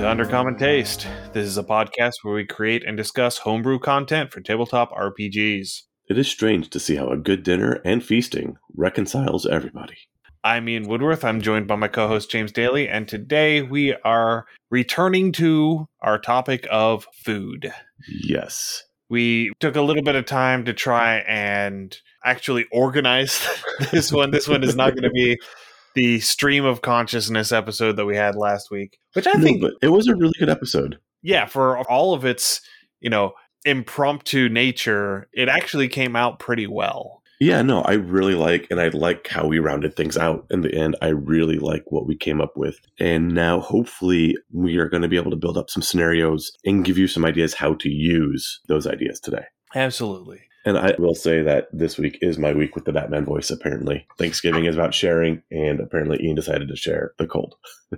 to Undercommon Taste. This is a podcast where we create and discuss homebrew content for tabletop RPGs. It is strange to see how a good dinner and feasting reconciles everybody. I'm Ian Woodworth. I'm joined by my co host James Daly, and today we are returning to our topic of food. Yes. We took a little bit of time to try and actually organize this one. This one is not going to be the stream of consciousness episode that we had last week, which I No, think, it was a really good episode. yeah, for all of its, you know, impromptu nature, it actually came out pretty well. Yeah, no, I really like, and I like how we rounded things out in the end. I really like what we came up with. And now, hopefully, we are going to be able to build up some scenarios and give you some ideas how to use those ideas today. Absolutely. And I will say that this week is my week with the Batman voice, apparently. Thanksgiving is about sharing, and apparently, Ian decided to share the cold.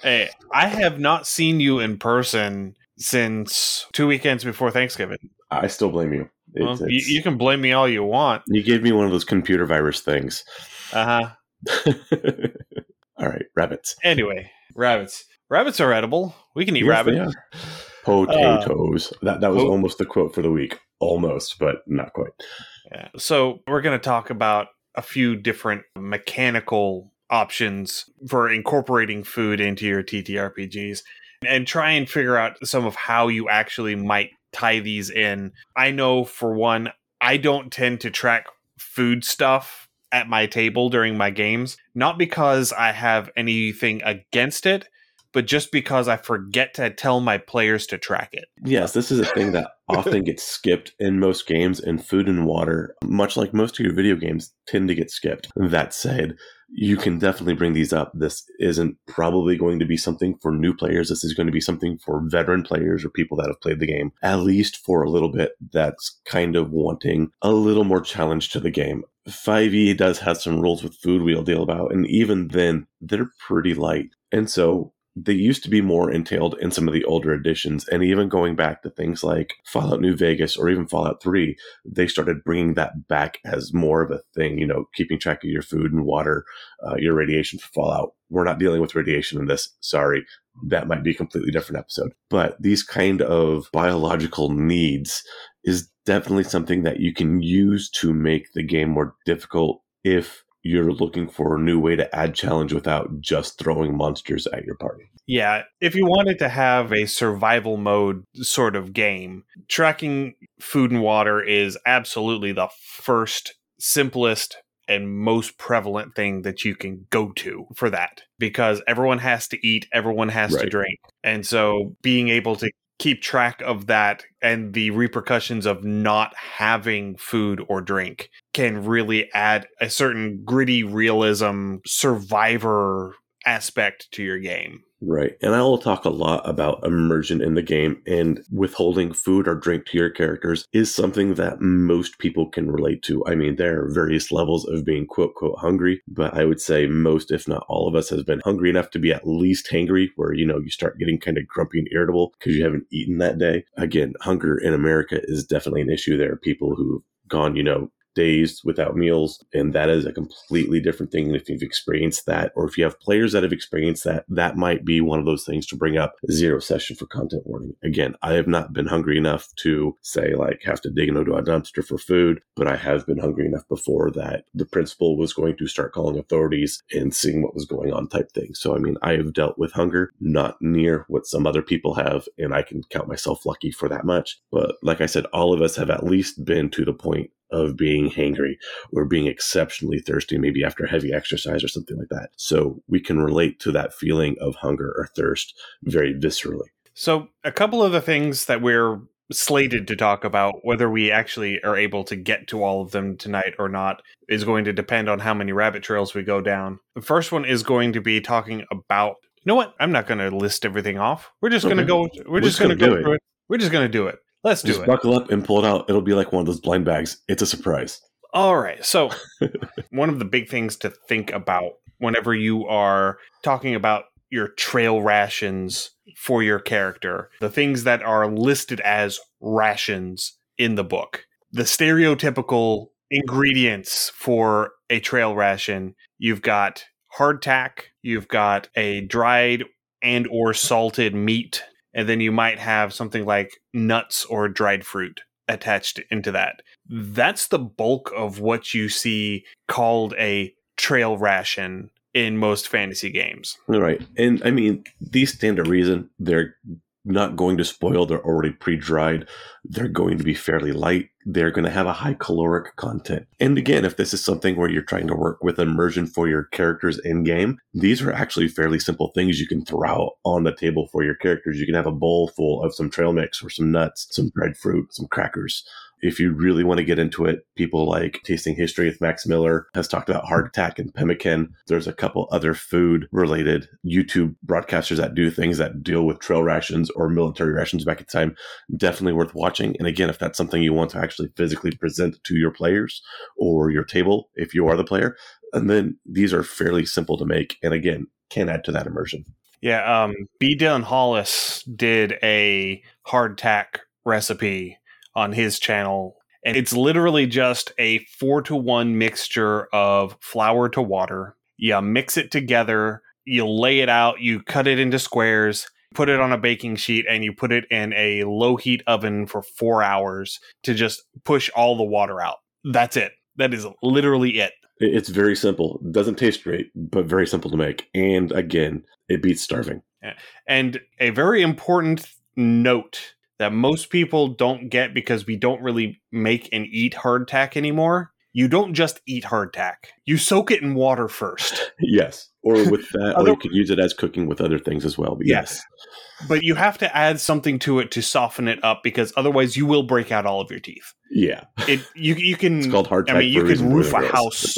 Hey, I have not seen you in person since two weekends before Thanksgiving. I still blame you. Well, It's, you, it's- you can blame me all you want. you gave me one of those computer virus things. Uh huh. All right, rabbits. Anyway, rabbits. Rabbits are edible. We can eat Yes, rabbit. they are. Potatoes. that that was po- almost the quote for the week. Almost, but not quite. Yeah. So we're going to talk about a few different mechanical options for incorporating food into your TTRPGs and try and figure out some of how you actually might tie these in. I know for one, I don't tend to track food stuff at my table during my games, not because I have anything against it, but just because I forget to tell my players to track it. Yes, this is a thing that often gets skipped in most games, and food and water, much like most of your video games, tend to get skipped. That said, you can definitely bring these up. This isn't probably going to be something for new players. This is going to be something for veteran players or people that have played the game at least for a little bit. That's kind of wanting a little more challenge to the game. 5e does have some rules with food we'll deal about, and even then, they're pretty light. And so they used to be more entailed in some of the older editions and even going back to things like fallout new vegas or even fallout 3 they started bringing that back as more of a thing you know keeping track of your food and water uh, your radiation for fallout. We're not dealing with radiation in this. Sorry. That might be a completely different episode. But these kind of biological needs is definitely something that you can use to make the game more difficult if you're looking for a new way to add challenge without just throwing monsters at your party Yeah, if you wanted to have a survival mode sort of game, tracking food and water is absolutely the first, simplest, and most prevalent thing that you can go to for that because everyone has to eat, everyone has to drink. And so being able to keep track of that and the repercussions of not having food or drink can really add a certain gritty realism survivor aspect to your game. Right. And I will talk a lot about immersion in the game and withholding food or drink to your characters is something that most people can relate to. I mean, there are various levels of being quote, quote, hungry, but I would say most, if not all of us, has been hungry enough to be at least hangry, where, you know, you start getting kind of grumpy and irritable because you haven't eaten that day. Again, hunger in America is definitely an issue. There are people who've gone, you know, days without meals and that is a completely different thing and if you've experienced that or if you have players that have experienced that that might be one of those things to bring up. Zero session for content warning. Again i have not been hungry enough to say like have to dig into a dumpster for food but i have been hungry enough before that the principal was going to start calling authorities and seeing what was going on type thing. So i mean i have dealt with hunger not near what some other people have and i can count myself lucky for that much. But like i said all of us have at least been to the point of being hangry or being exceptionally thirsty, maybe after heavy exercise or something like that. So we can relate to that feeling of hunger or thirst very viscerally. So, a couple of the things that we're slated to talk about, whether we actually are able to get to all of them tonight or not, is going to depend on how many rabbit trails we go down. The first one is going to be talking about. You know what? I'm not going to list everything off. We're just going to go. We're, just, going to go do through it. We're just going to do it. Let's do Just it. buckle up and pull it out. It'll be like one of those blind bags. It's a surprise. All right. So, one of the big things to think about whenever you are talking about your trail rations for your character, the things that are listed as rations in the book, the stereotypical ingredients for a trail ration, you've got hardtack, you've got a dried and or salted meat and then you might have something like nuts or dried fruit attached into that. That's the bulk of what you see called a trail ration in most fantasy games. Right. And I mean, these stand to reason. They're not going to spoil. They're already pre dried. They're going to be fairly light. They're going to have a high caloric content. And again, if this is something where you're trying to work with immersion for your characters in game, these are actually fairly simple things you can throw out on the table for your characters. You can have a bowl full of some trail mix or some nuts, some dried fruit, some crackers if you really want to get into it, people like Tasting History with Max Miller has talked about Hardtack and Pemmican. There's a couple other food related YouTube broadcasters that do things that deal with trail rations or military rations back in time. Definitely worth watching. And again, if that's something you want to actually physically present to your players or your table, if you are the player, and then these are fairly simple to make. And again, can add to that immersion. Yeah, um, B. Dylan Hollis did a hardtack recipe on his channel. And it's literally just a four to one mixture of flour to water. You mix it together, you lay it out, you cut it into squares, put it on a baking sheet, and you put it in a low heat oven for four hours to just push all the water out. That's it. That is literally it. It's very simple. Doesn't taste great, but very simple to make. And again, it beats starving. And a very important note that most people don't get because we don't really make and eat hardtack anymore. You don't just eat hardtack. You soak it in water first. Yes. Or with that, or you could use it as cooking with other things as well. But yes. yes. But you have to add something to it to soften it up because otherwise you will break out all of your teeth. Yeah. It you you can It's called hardtack. I mean you can roof a house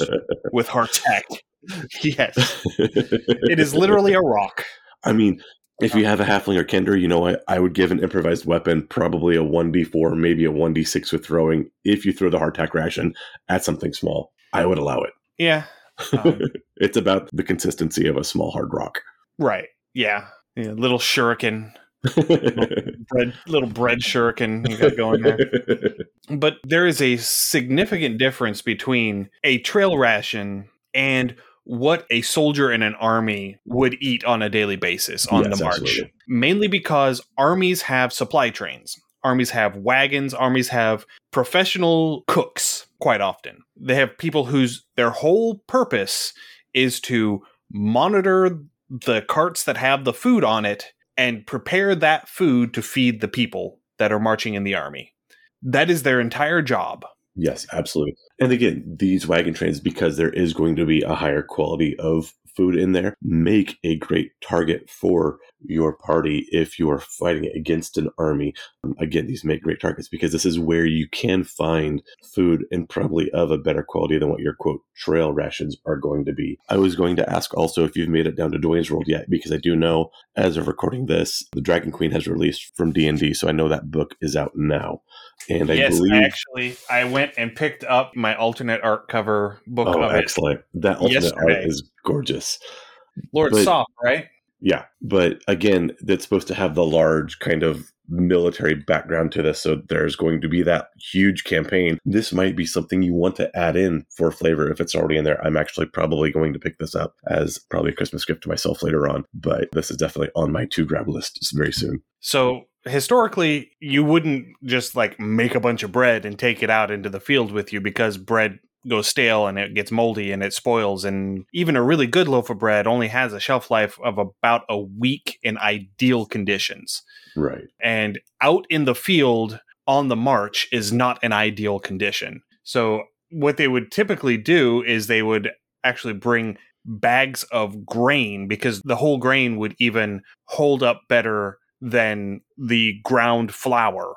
with hardtack. Yes. it is literally a rock. I mean, if you have a halfling or kinder, you know, I, I would give an improvised weapon probably a 1d4, maybe a 1d6 with throwing. If you throw the hardtack ration at something small, I would allow it. Yeah. Um, it's about the consistency of a small hard rock. Right. Yeah. yeah little shuriken. little bread, little bread shuriken you got going there. But there is a significant difference between a trail ration and what a soldier in an army would eat on a daily basis on yes, the march. Absolutely. Mainly because armies have supply trains. Armies have wagons, armies have professional cooks quite often. They have people whose their whole purpose is to monitor the carts that have the food on it and prepare that food to feed the people that are marching in the army. That is their entire job. Yes, absolutely. And again, these wagon trains, because there is going to be a higher quality of food in there, make a great target for your party if you are fighting against an army. Um, again, these make great targets because this is where you can find food and probably of a better quality than what your quote trail rations are going to be. I was going to ask also if you've made it down to Dwayne's World yet because I do know as of recording this, the Dragon Queen has released from D&D, so I know that book is out now. And I yes, believe I actually I went and picked up my alternate art cover book oh, of excellent. That alternate yesterday. art is gorgeous. Lord but, Soth, right? Yeah, but again, that's supposed to have the large kind of military background to this, so there's going to be that huge campaign. This might be something you want to add in for flavor if it's already in there. I'm actually probably going to pick this up as probably a Christmas gift to myself later on, but this is definitely on my to grab list very soon. So historically you wouldn't just like make a bunch of bread and take it out into the field with you because bread goes stale and it gets moldy and it spoils and even a really good loaf of bread only has a shelf life of about a week in ideal conditions. Right. And out in the field on the march is not an ideal condition. So what they would typically do is they would actually bring bags of grain because the whole grain would even hold up better than the ground flour.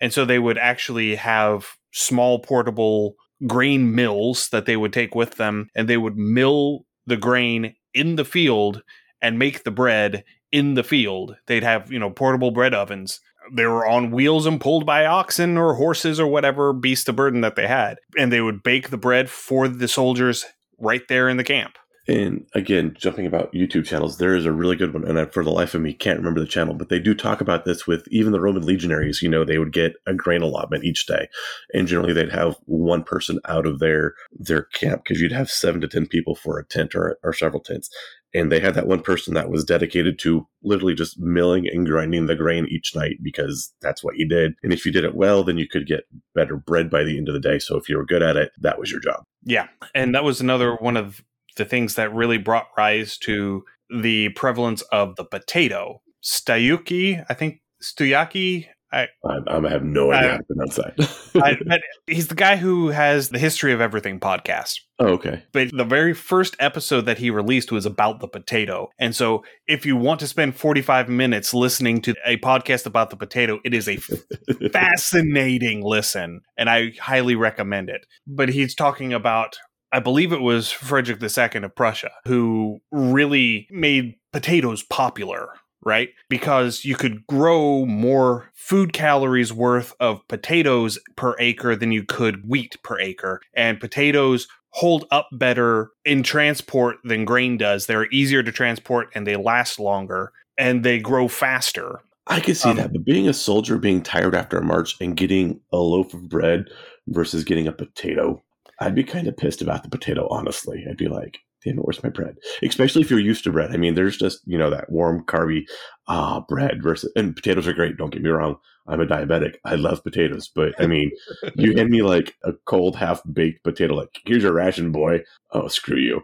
And so they would actually have small portable grain mills that they would take with them and they would mill the grain in the field and make the bread in the field. They'd have, you know, portable bread ovens. They were on wheels and pulled by oxen or horses or whatever beast of burden that they had. And they would bake the bread for the soldiers right there in the camp. And again, jumping about YouTube channels, there is a really good one, and I, for the life of me, can't remember the channel, but they do talk about this with even the Roman legionaries. You know, they would get a grain allotment each day, and generally they'd have one person out of their their camp because you'd have seven to ten people for a tent or, or several tents, And they had that one person that was dedicated to literally just milling and grinding the grain each night because that's what you did. And if you did it well, then you could get better bread by the end of the day. So if you were good at it, that was your job. Yeah. And that was another one of the things that really brought rise to the prevalence of the potato. Stayuki, I think Stuyaki, I, I, I, have no idea uh, how to pronounce that. I, he's the guy who has the History of Everything podcast. Oh, okay. But the very first episode that he released was about the potato. And so if you want to spend 45 minutes listening to a podcast about the potato, it is a fascinating listen. And I highly recommend it. But he's talking about I believe it was Frederick II of Prussia who really made potatoes popular right? Because you could grow more food calories worth of potatoes per acre than you could wheat per acre. And potatoes hold up better in transport than grain does. They're easier to transport and they last longer and they grow faster. I can see um, that, but being a soldier, being tired after a march and getting a loaf of bread versus getting a potato, I'd be kind of pissed about the potato, honestly. I'd be like, damn where's my bread? Especially if you're used to bread. I mean, there's just, you know, that warm, carby ah, bread versus, and potatoes are great. Don't get me wrong. I'm a diabetic. I love potatoes. But I mean, you hand me like a cold, half baked potato, like, here's your ration, boy. Oh, screw you.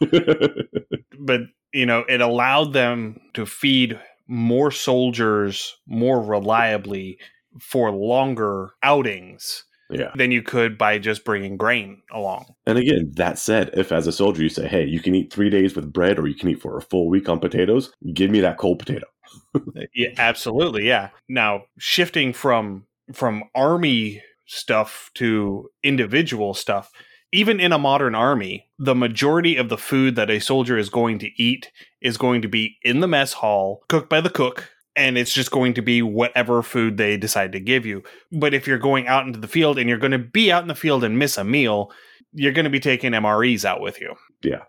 but, you know, it allowed them to feed more soldiers more reliably for longer outings yeah. than you could by just bringing grain along. And again, that said, if as a soldier you say, hey, you can eat three days with bread or you can eat for a full week on potatoes, give me that cold potato. Uh, yeah, absolutely. Yeah. Now, shifting from from army stuff to individual stuff, even in a modern army, the majority of the food that a soldier is going to eat is going to be in the mess hall, cooked by the cook, and it's just going to be whatever food they decide to give you. But if you're going out into the field and you're going to be out in the field and miss a meal, you're going to be taking MREs out with you. Yeah.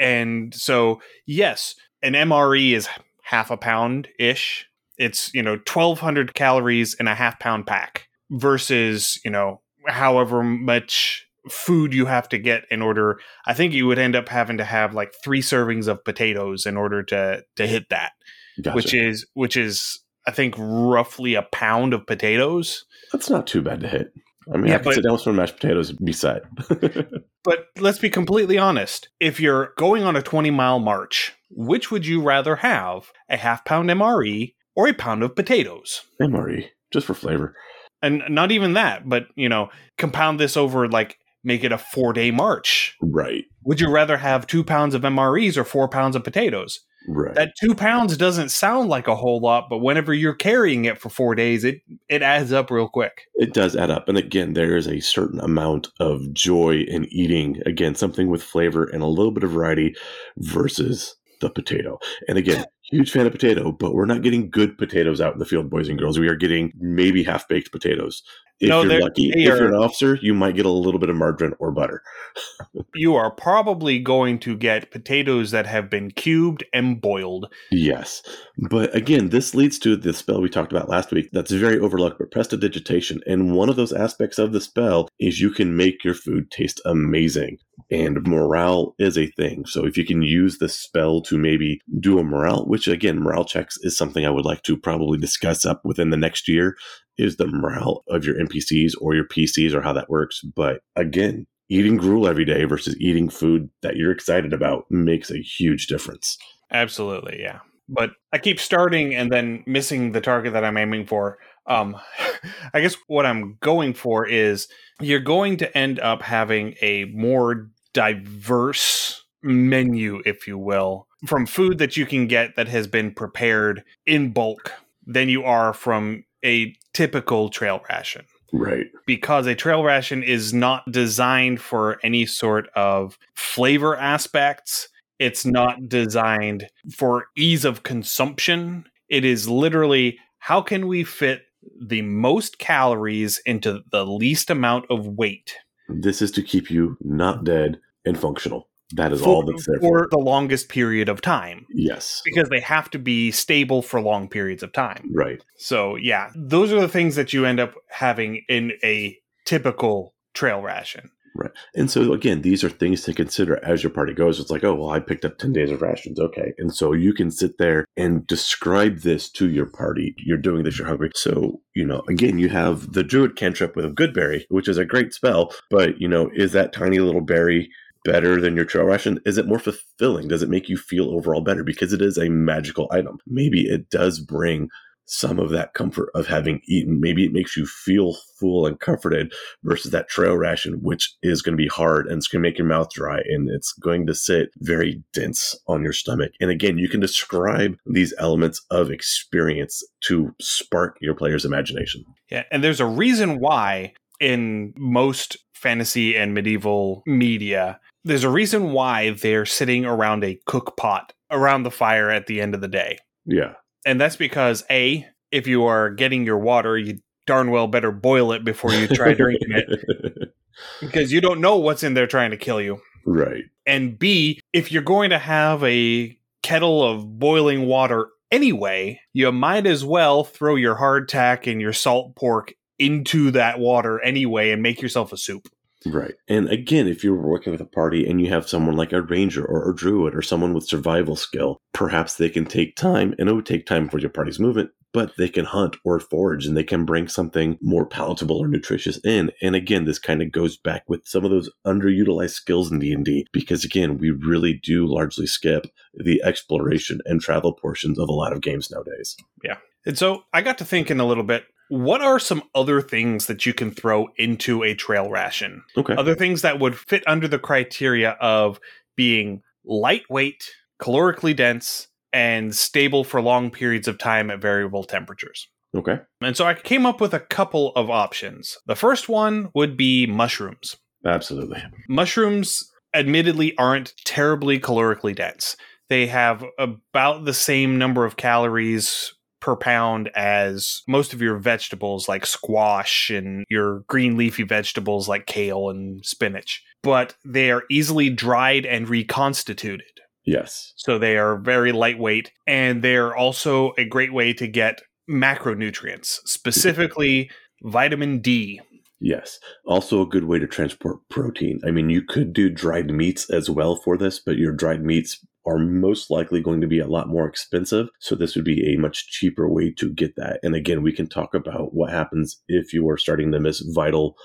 And so, yes, an MRE is half a pound ish. It's, you know, 1200 calories in a half pound pack versus, you know, however much food you have to get in order I think you would end up having to have like 3 servings of potatoes in order to to hit that gotcha. which is which is I think roughly a pound of potatoes. That's not too bad to hit. I mean, yeah, I can but, sit down with some mashed potatoes beside. but let's be completely honest. If you're going on a 20 mile march, which would you rather have? A half pound MRE or a pound of potatoes? MRE, just for flavor. And not even that, but, you know, compound this over like make it a four day march. Right. Would you rather have two pounds of MREs or four pounds of potatoes? Right. That two pounds doesn't sound like a whole lot, but whenever you're carrying it for four days, it it adds up real quick. It does add up, and again, there is a certain amount of joy in eating again something with flavor and a little bit of variety versus the potato. And again, huge fan of potato, but we're not getting good potatoes out in the field, boys and girls. We are getting maybe half baked potatoes. If no, you're lucky, if you're an officer, you might get a little bit of margarine or butter. you are probably going to get potatoes that have been cubed and boiled. Yes. But again, this leads to the spell we talked about last week that's very overlooked, but prestidigitation. And one of those aspects of the spell is you can make your food taste amazing. And morale is a thing. So if you can use the spell to maybe do a morale, which again, morale checks is something I would like to probably discuss up within the next year is the morale of your NPCs or your PCs or how that works. But again, eating gruel every day versus eating food that you're excited about makes a huge difference. Absolutely, yeah. But I keep starting and then missing the target that I'm aiming for. Um, I guess what I'm going for is you're going to end up having a more diverse menu, if you will, from food that you can get that has been prepared in bulk than you are from a typical trail ration. Right. Because a trail ration is not designed for any sort of flavor aspects. It's not designed for ease of consumption. It is literally how can we fit the most calories into the least amount of weight? This is to keep you not dead and functional. That is for, all that's there for, for the longest period of time. Yes. Because they have to be stable for long periods of time. Right. So, yeah, those are the things that you end up having in a typical trail ration. Right. And so, again, these are things to consider as your party goes. It's like, oh, well, I picked up 10 days of rations. Okay. And so you can sit there and describe this to your party. You're doing this, you're hungry. So, you know, again, you have the druid cantrip with a goodberry, which is a great spell. But, you know, is that tiny little berry better than your trail ration? Is it more fulfilling? Does it make you feel overall better? Because it is a magical item. Maybe it does bring some of that comfort of having eaten. Maybe it makes you feel full and comforted versus that trail ration, which is going to be hard and it's going to make your mouth dry and it's going to sit very dense on your stomach. And again, you can describe these elements of experience to spark your player's imagination. Yeah. And there's a reason why in most fantasy and medieval media, there's a reason why they're sitting around a cook pot around the fire at the end of the day. Yeah and that's because a if you are getting your water, you darn well better boil it before you try drinking it, because you don't know what's in there trying to kill you. Right. And b if you're going to have a kettle of boiling water anyway, you might as well throw your hardtack and your salt pork into that water anyway and make yourself a soup. Right. And again, if you're working with a party and you have someone like a ranger or a druid or someone with survival skill, perhaps they can take time, and it would take time for your party's movement, but they can hunt or forage and they can bring something more palatable or nutritious in. And again, this kind of goes back with some of those underutilized skills in D&D because again, we really do largely skip the exploration and travel portions of a lot of games nowadays. Yeah. And so I got to thinking a little bit what are some other things that you can throw into a trail ration? Okay. Other things that would fit under the criteria of being lightweight, calorically dense, and stable for long periods of time at variable temperatures. Okay. And so I came up with a couple of options. The first one would be mushrooms. Absolutely. Mushrooms, admittedly, aren't terribly calorically dense. They have about the same number of calories per pound as most of your vegetables like squash and your green leafy vegetables like kale and spinach, but they are easily dried and reconstituted. Yes. So they are very lightweight and they're also a great way to get macronutrients, specifically vitamin D. Yes. Also, a good way to transport protein. I mean, you could do dried meats as well for this, but your dried meats are most likely going to be a lot more expensive. So this would be a much cheaper way to get that. And again, we can talk about what happens if you are starting to miss vital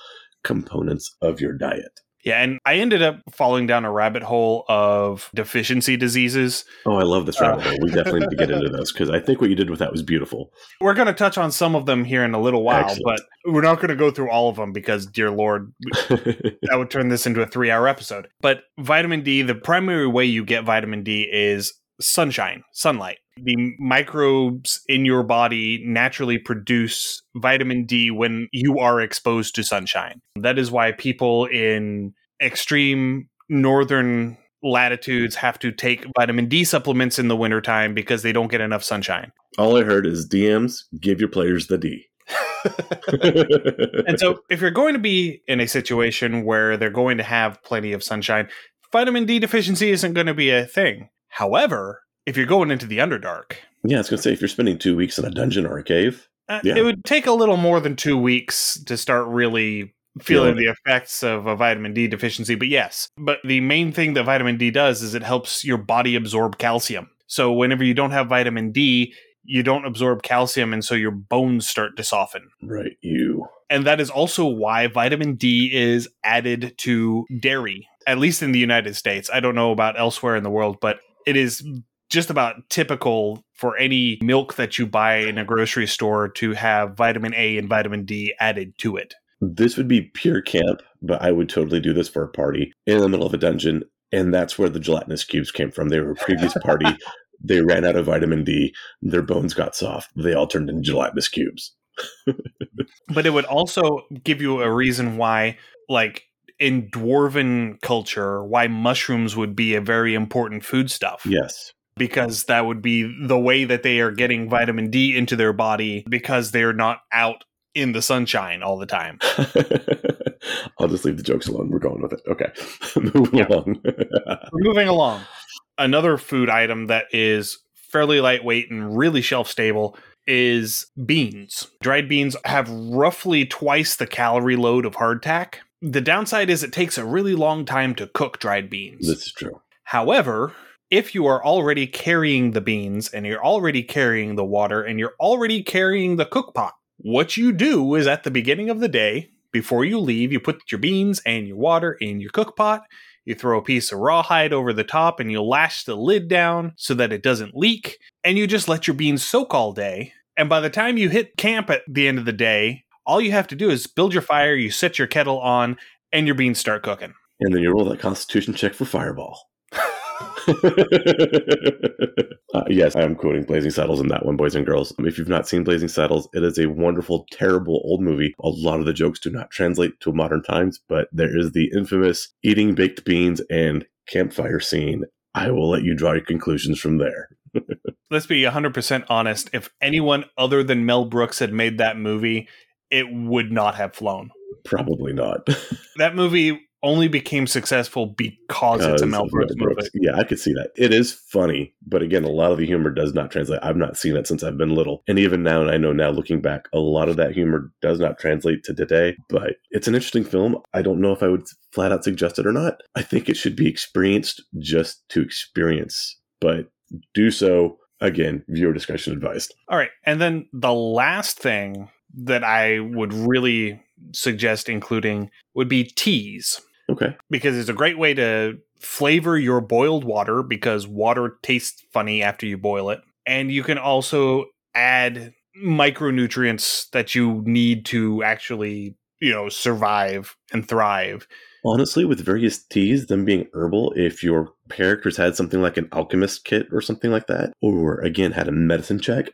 components of your diet. Yeah, and I ended up falling down a rabbit hole of deficiency diseases. Oh, I love this rabbit uh, hole. We definitely need to get into those because I think what you did with that was beautiful. We're going to touch on some of them here in a little while, Excellent. but we're not going to go through all of them because, dear Lord, that would turn this into a three hour episode. But vitamin D, the primary way you get vitamin D is sunshine, sunlight. The microbes in your body naturally produce vitamin D when you are exposed to sunshine. That is why people in extreme northern latitudes have to take vitamin D supplements in the wintertime because they don't get enough sunshine. All I heard is DMs give your players the D. and so, if you're going to be in a situation where they're going to have plenty of sunshine, vitamin D deficiency isn't going to be a thing. However, if you're going into the Underdark, yeah, I was going to say if you're spending two weeks in a dungeon or a cave, uh, yeah. it would take a little more than two weeks to start really feeling the effects of a vitamin D deficiency. But yes, but the main thing that vitamin D does is it helps your body absorb calcium. So whenever you don't have vitamin D, you don't absorb calcium, and so your bones start to soften. Right, you. And that is also why vitamin D is added to dairy, at least in the United States. I don't know about elsewhere in the world, but it is just about typical for any milk that you buy in a grocery store to have vitamin A and vitamin D added to it. This would be pure camp, but I would totally do this for a party in the middle of a dungeon. And that's where the gelatinous cubes came from. They were a previous party. they ran out of vitamin D. Their bones got soft. They all turned into gelatinous cubes. but it would also give you a reason why, like, in dwarven culture why mushrooms would be a very important foodstuff. Yes. Because that would be the way that they are getting vitamin D into their body because they're not out in the sunshine all the time. I'll just leave the jokes alone. We're going with it. Okay. moving along. We're moving along. Another food item that is fairly lightweight and really shelf stable is beans. Dried beans have roughly twice the calorie load of hardtack, The downside is it takes a really long time to cook dried beans. This is true. However, if you are already carrying the beans and you're already carrying the water and you're already carrying the cook pot, what you do is at the beginning of the day, before you leave, you put your beans and your water in your cook pot. You throw a piece of rawhide over the top and you lash the lid down so that it doesn't leak. And you just let your beans soak all day. And by the time you hit camp at the end of the day, all you have to do is build your fire, you set your kettle on, and your beans start cooking. And then you roll that constitution check for fireball. uh, yes, I am quoting Blazing Saddles in that one, boys and girls. If you've not seen Blazing Saddles, it is a wonderful, terrible old movie. A lot of the jokes do not translate to modern times, but there is the infamous eating baked beans and campfire scene. I will let you draw your conclusions from there. Let's be 100% honest. If anyone other than Mel Brooks had made that movie, it would not have flown. Probably not. that movie only became successful because it's a Mel Brooks, Mel Brooks, movie. Yeah, I could see that. It is funny, but again, a lot of the humor does not translate. I've not seen it since I've been little. And even now, and I know now looking back, a lot of that humor does not translate to today, but it's an interesting film. I don't know if I would flat out suggest it or not. I think it should be experienced just to experience, but do so again, viewer discretion advised. All right. And then the last thing that I would really suggest including would be teas. Okay. Because it's a great way to flavor your boiled water because water tastes funny after you boil it. And you can also add micronutrients that you need to actually, you know, survive and thrive. Honestly, with various teas, them being herbal, if your characters had something like an alchemist kit or something like that, or again had a medicine check,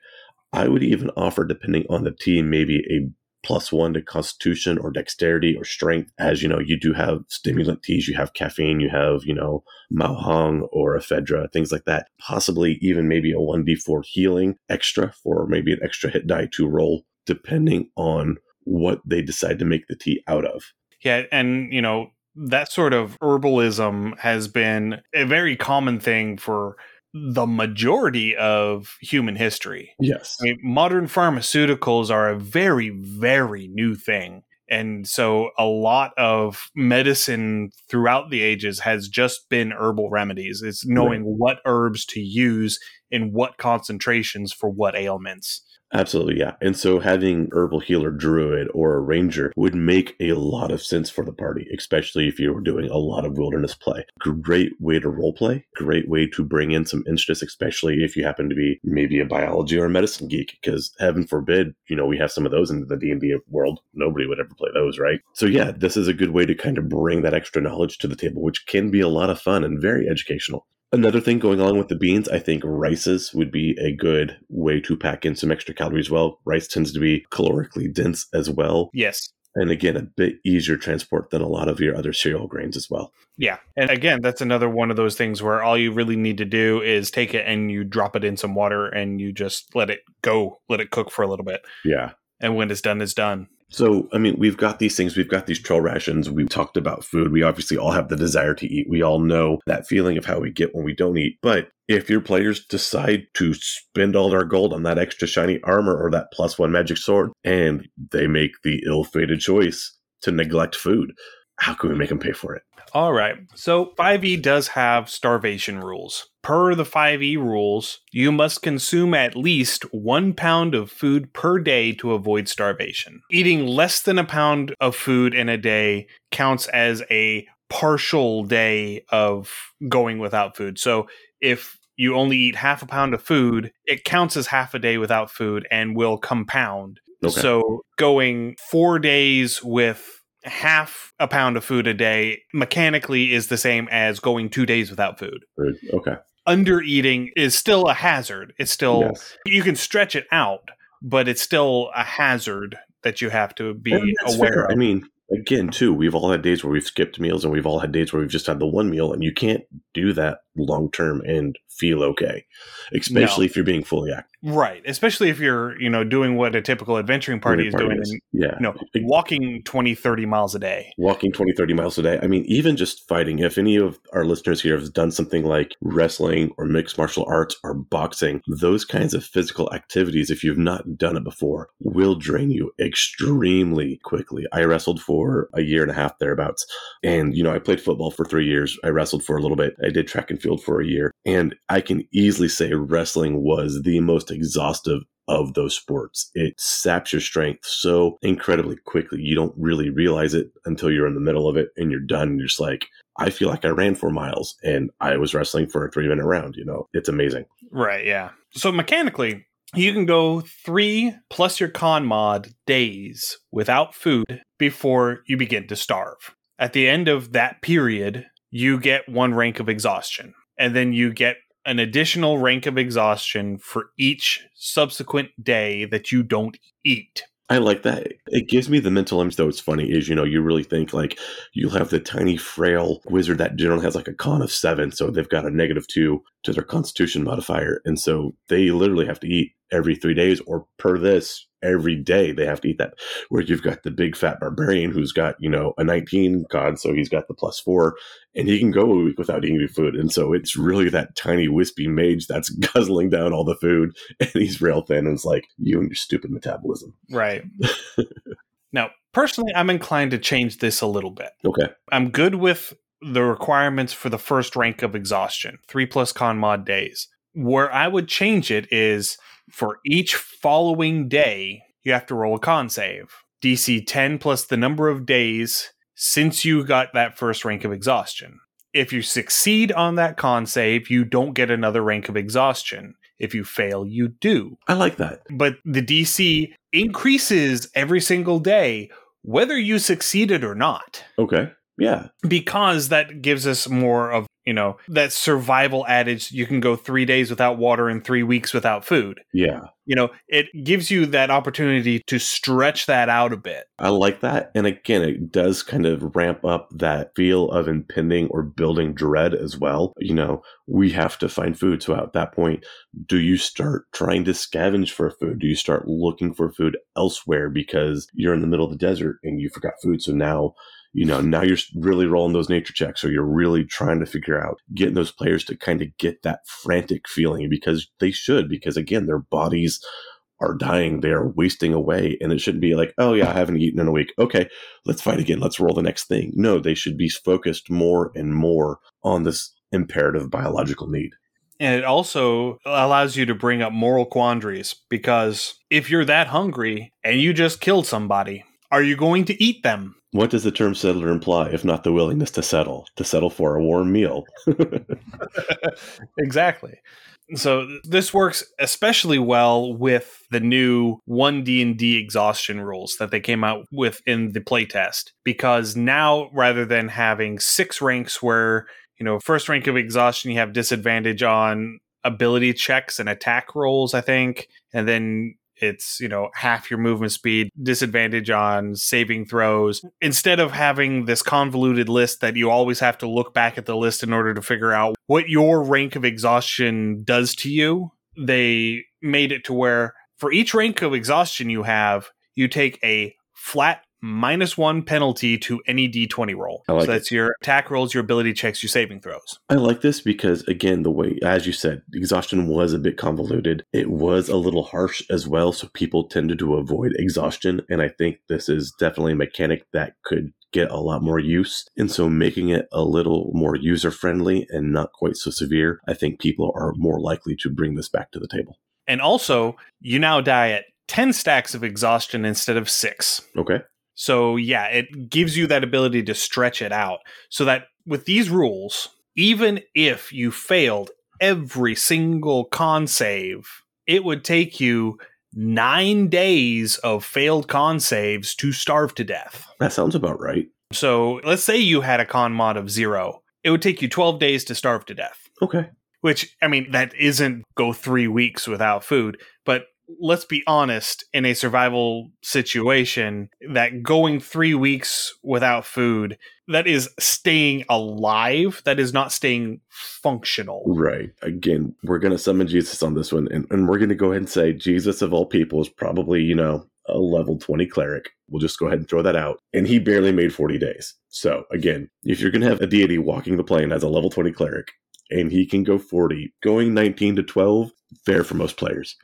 I would even offer, depending on the tea, maybe a plus one to constitution or dexterity or strength. As you know, you do have stimulant teas, you have caffeine, you have, you know, ma huang or ephedra, things like that. Possibly even maybe a 1d4 healing extra for maybe an extra hit die to roll, depending on what they decide to make the tea out of. Yeah. And, you know, that sort of herbalism has been a very common thing for the majority of human history. Yes. I mean, modern pharmaceuticals are a very, very new thing. And so a lot of medicine throughout the ages has just been herbal remedies. It's knowing right. what herbs to use in what concentrations for what ailments. Absolutely, yeah. And so having herbal healer druid or a ranger would make a lot of sense for the party, especially if you were doing a lot of wilderness play. Great way to role play, great way to bring in some interest, especially if you happen to be maybe a biology or a medicine geek, because heaven forbid, you know, we have some of those in the D&D world. Nobody would ever play those, right? So yeah, this is a good way to kind of bring that extra knowledge to the table, which can be a lot of fun and very educational. Another thing going along with the beans, I think rices would be a good way to pack in some extra calories. Well, rice tends to be calorically dense as well. Yes. And again, a bit easier transport than a lot of your other cereal grains as well. Yeah. And again, that's another one of those things where all you really need to do is take it and you drop it in some water and you just let it go, let it cook for a little bit. Yeah. And when it's done, it's done. So, I mean, we've got these things, we've got these trail rations, we've talked about food. We obviously all have the desire to eat. We all know that feeling of how we get when we don't eat. But if your players decide to spend all their gold on that extra shiny armor or that plus one magic sword, and they make the ill fated choice to neglect food, how can we make them pay for it? All right. So 5e does have starvation rules. Per the 5e rules, you must consume at least one pound of food per day to avoid starvation. Eating less than a pound of food in a day counts as a partial day of going without food. So if you only eat half a pound of food, it counts as half a day without food and will compound. Okay. So going four days with half a pound of food a day mechanically is the same as going two days without food. Okay. Under eating is still a hazard. It's still, yes. you can stretch it out, but it's still a hazard that you have to be aware fair. of. I mean, again, too, we've all had days where we've skipped meals and we've all had days where we've just had the one meal, and you can't do that long term and feel okay, especially no. if you're being fully active. Right, especially if you're, you know, doing what a typical adventuring party is doing, is. And, yeah, you know, walking 20, 30 miles a day. Walking 20, 30 miles a day. I mean, even just fighting. If any of our listeners here have done something like wrestling or mixed martial arts or boxing, those kinds of physical activities, if you've not done it before, will drain you extremely quickly. I wrestled for a year and a half thereabouts, and you know, I played football for three years. I wrestled for a little bit. I did track and field for a year, and I can easily say wrestling was the most exhaustive of those sports. It saps your strength so incredibly quickly. You don't really realize it until you're in the middle of it and you're done. And you're just like, I feel like I ran four miles and I was wrestling for a three minute round. You know, it's amazing. Right. Yeah. So mechanically, you can go three plus your con mod days without food before you begin to starve. At the end of that period, you get one rank of exhaustion. And then you get an additional rank of exhaustion for each subsequent day that you don't eat. I like that. It gives me the mental image, though. It's funny is, you know, you really think like you'll have the tiny, frail wizard that generally has like a con of seven. So they've got a negative two to their constitution modifier. And so they literally have to eat every three days or per this every day they have to eat that. Where you've got the big fat barbarian who's got, you know, a 19 con, so he's got the plus four, and he can go a week without eating any food. And so it's really that tiny wispy mage that's guzzling down all the food, and he's real thin, and it's like you and your stupid metabolism. Right. now, personally, I'm inclined to change this a little bit. Okay. I'm good with the requirements for the first rank of exhaustion, three plus con mod days. Where I would change it is for each following day, you have to roll a con save. DC 10 plus the number of days since you got that first rank of exhaustion. If you succeed on that con save, you don't get another rank of exhaustion. If you fail, you do. I like that. But the DC increases every single day, whether you succeeded or not. Okay. Yeah. Because that gives us more of you know that survival adage you can go three days without water and three weeks without food yeah you know it gives you that opportunity to stretch that out a bit. I like that and again it does kind of ramp up that feel of impending or building dread as well. You know we have to find food so at that point do you start trying to scavenge for food? Do you start looking for food elsewhere because you're in the middle of the desert and you forgot food so now you know, now you're really rolling those nature checks or you're really trying to figure out getting those players to kind of get that frantic feeling because they should, because again, their bodies are dying, they are wasting away. And it shouldn't be like, oh, yeah, I haven't eaten in a week. Okay, let's fight again. Let's roll the next thing. No, they should be focused more and more on this imperative biological need. And it also allows you to bring up moral quandaries because if you're that hungry and you just killed somebody, are you going to eat them? What does the term settler imply, if not the willingness to settle, to settle for a warm meal? exactly. So this works especially well with the new 1D&D exhaustion rules that they came out with in the playtest because now rather than having six ranks where, you know, first rank of exhaustion you have disadvantage on ability checks and attack rolls, I think, and then it's you know half your movement speed disadvantage on saving throws. Instead of having this convoluted list that you always have to look back at the list in order to figure out what your rank of exhaustion does to you they made it to where for each rank of exhaustion you have you take a flat minus one penalty to any d20 roll. Like so that's it. your attack rolls, your ability checks, your saving throws. I like this because, again, the way, as you said, exhaustion was a bit convoluted. It was a little harsh as well. So people tended to avoid exhaustion. And I think this is definitely a mechanic that could get a lot more use. And so making it a little more user friendly and not quite so severe, I think people are more likely to bring this back to the table. And also, you now die at 10 stacks of exhaustion instead of six. Okay. So yeah, it gives you that ability to stretch it out so that with these rules, even if you failed every single con save, it would take you nine days of failed con saves to starve to death. That sounds about right. So let's say you had a con mod of zero. It would take you 12 days to starve to death. Okay. Which, I mean, that isn't go three weeks without food, but let's be honest, in a survival situation, that going three weeks without food, that is staying alive, that is not staying functional. Right. Again, we're going to summon Jesus on this one, and, and we're going to go ahead and say Jesus of all people is probably, you know, a level 20 cleric. We'll just go ahead and throw that out. And he barely made 40 days. So, again, if you're going to have a deity walking the plane as a level 20 cleric, and he can go 40, going 19 to 12, fair for most players.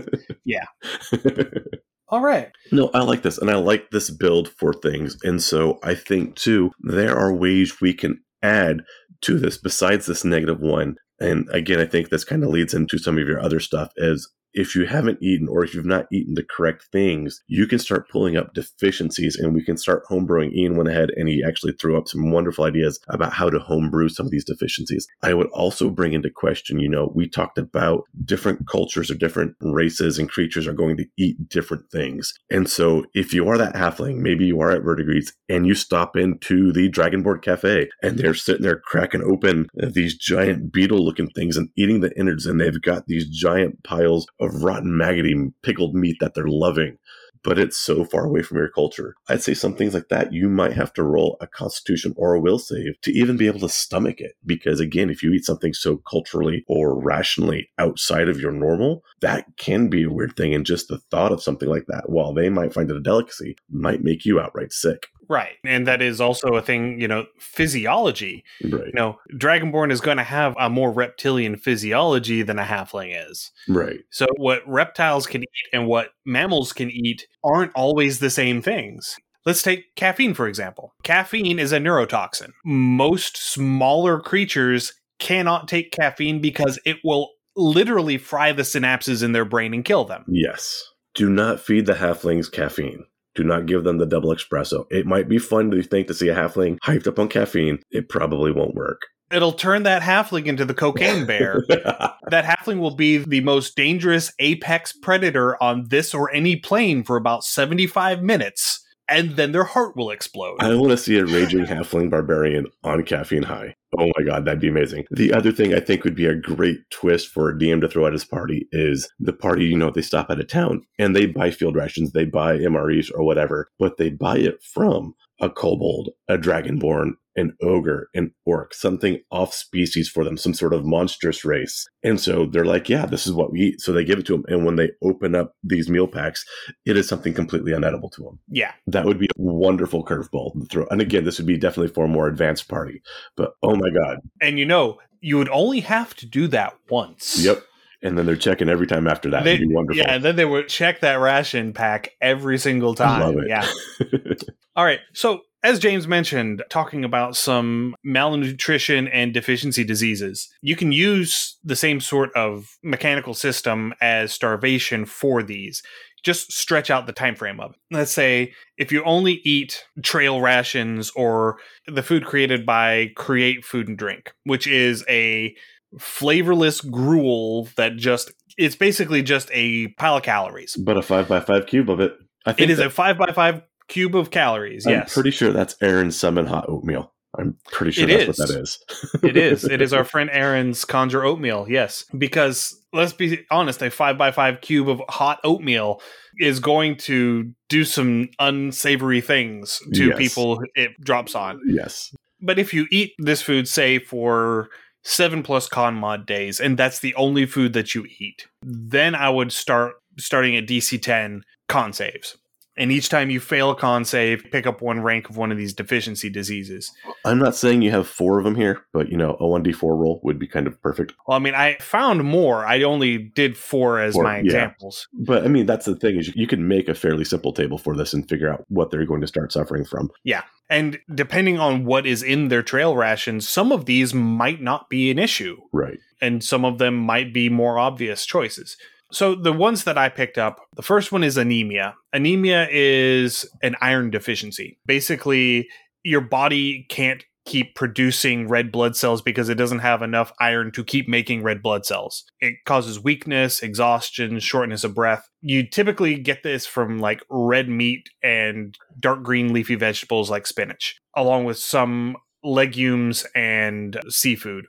yeah. All right. No, I like this. And I like this build for things. And so I think, too, there are ways we can add to this besides this negative one. And again, I think this kind of leads into some of your other stuff is if you haven't eaten or if you've not eaten the correct things, you can start pulling up deficiencies and we can start homebrewing. Ian went ahead and he actually threw up some wonderful ideas about how to homebrew some of these deficiencies. I would also bring into question, you know, we talked about different cultures or different races and creatures are going to eat different things. And so if you are that halfling, maybe you are at Verdigris and you stop into the Dragonborn Cafe and they're sitting there cracking open these giant beetle looking things and eating the innards and they've got these giant piles of rotten, maggoty, pickled meat that they're loving, but it's so far away from your culture. I'd say some things like that, you might have to roll a constitution or a will save to even be able to stomach it. Because again, if you eat something so culturally or rationally outside of your normal, that can be a weird thing. And just the thought of something like that, while they might find it a delicacy, might make you outright sick. Right. And that is also a thing, you know, physiology. Right. You know, Dragonborn is going to have a more reptilian physiology than a halfling is. Right. So what reptiles can eat and what mammals can eat aren't always the same things. Let's take caffeine, for example. Caffeine is a neurotoxin. Most smaller creatures cannot take caffeine because it will literally fry the synapses in their brain and kill them. Yes. Do not feed the halflings caffeine. Do not give them the double espresso. It might be fun to think to see a halfling hyped up on caffeine. It probably won't work. It'll turn that halfling into the cocaine bear. that halfling will be the most dangerous apex predator on this or any plane for about 75 minutes, and then their heart will explode. I want to see a raging halfling barbarian on caffeine high. Oh my god, that'd be amazing. The other thing I think would be a great twist for a DM to throw at his party is the party, you know, they stop at a town and they buy field rations, they buy MREs or whatever, but they buy it from a kobold, a dragonborn, an ogre, an orc, something off species for them, some sort of monstrous race. And so they're like, yeah, this is what we eat. So they give it to them. And when they open up these meal packs, it is something completely unedible to them. Yeah. That would be a wonderful curveball to throw. And again, this would be definitely for a more advanced party. But oh my God. And you know, you would only have to do that once. Yep. And then they're checking every time after that. They, be wonderful. Yeah, and then they would check that ration pack every single time. it. Yeah. All right. So, as James mentioned, talking about some malnutrition and deficiency diseases, you can use the same sort of mechanical system as starvation for these. Just stretch out the time frame of it. Let's say if you only eat trail rations or the food created by Create Food and Drink, which is a flavorless gruel that just it's basically just a pile of calories. but a five by five cube of it. I think It is that- a five by five cube of calories. I'm yes, pretty sure that's Aaron's summon hot oatmeal. I'm pretty sure It that's is. what that is. it is. It is our friend Aaron's conjure oatmeal. Yes, because let's be honest, a five by five cube of hot oatmeal is going to do some unsavory things to Yes. people it drops on. yes. But if you eat this food, say for seven plus con mod days, and that's the only food that you eat, then I would start starting at DC 10 con saves. And each time you fail a con save, pick up one rank of one of these deficiency diseases. I'm not saying you have four of them here, but you know, a 1d4 roll would be kind of perfect. Well, I mean, I found more. I only did four as Four, my yeah. examples. But I mean, that's the thing is you can make a fairly simple table for this and figure out what they're going to start suffering from. Yeah. And depending on what is in their trail rations, some of these might not be an issue. Right. and some of them might be more obvious choices. So the ones that I picked up, the first one is anemia. Anemia is an iron deficiency. Basically, your body can't keep producing red blood cells because it doesn't have enough iron to keep making red blood cells. It causes weakness, exhaustion, shortness of breath. You typically get this from like red meat and dark green leafy vegetables like spinach, along with some legumes and seafood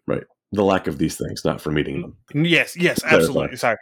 The lack of these things, not from eating them. Yes, yes, absolutely. Sorry.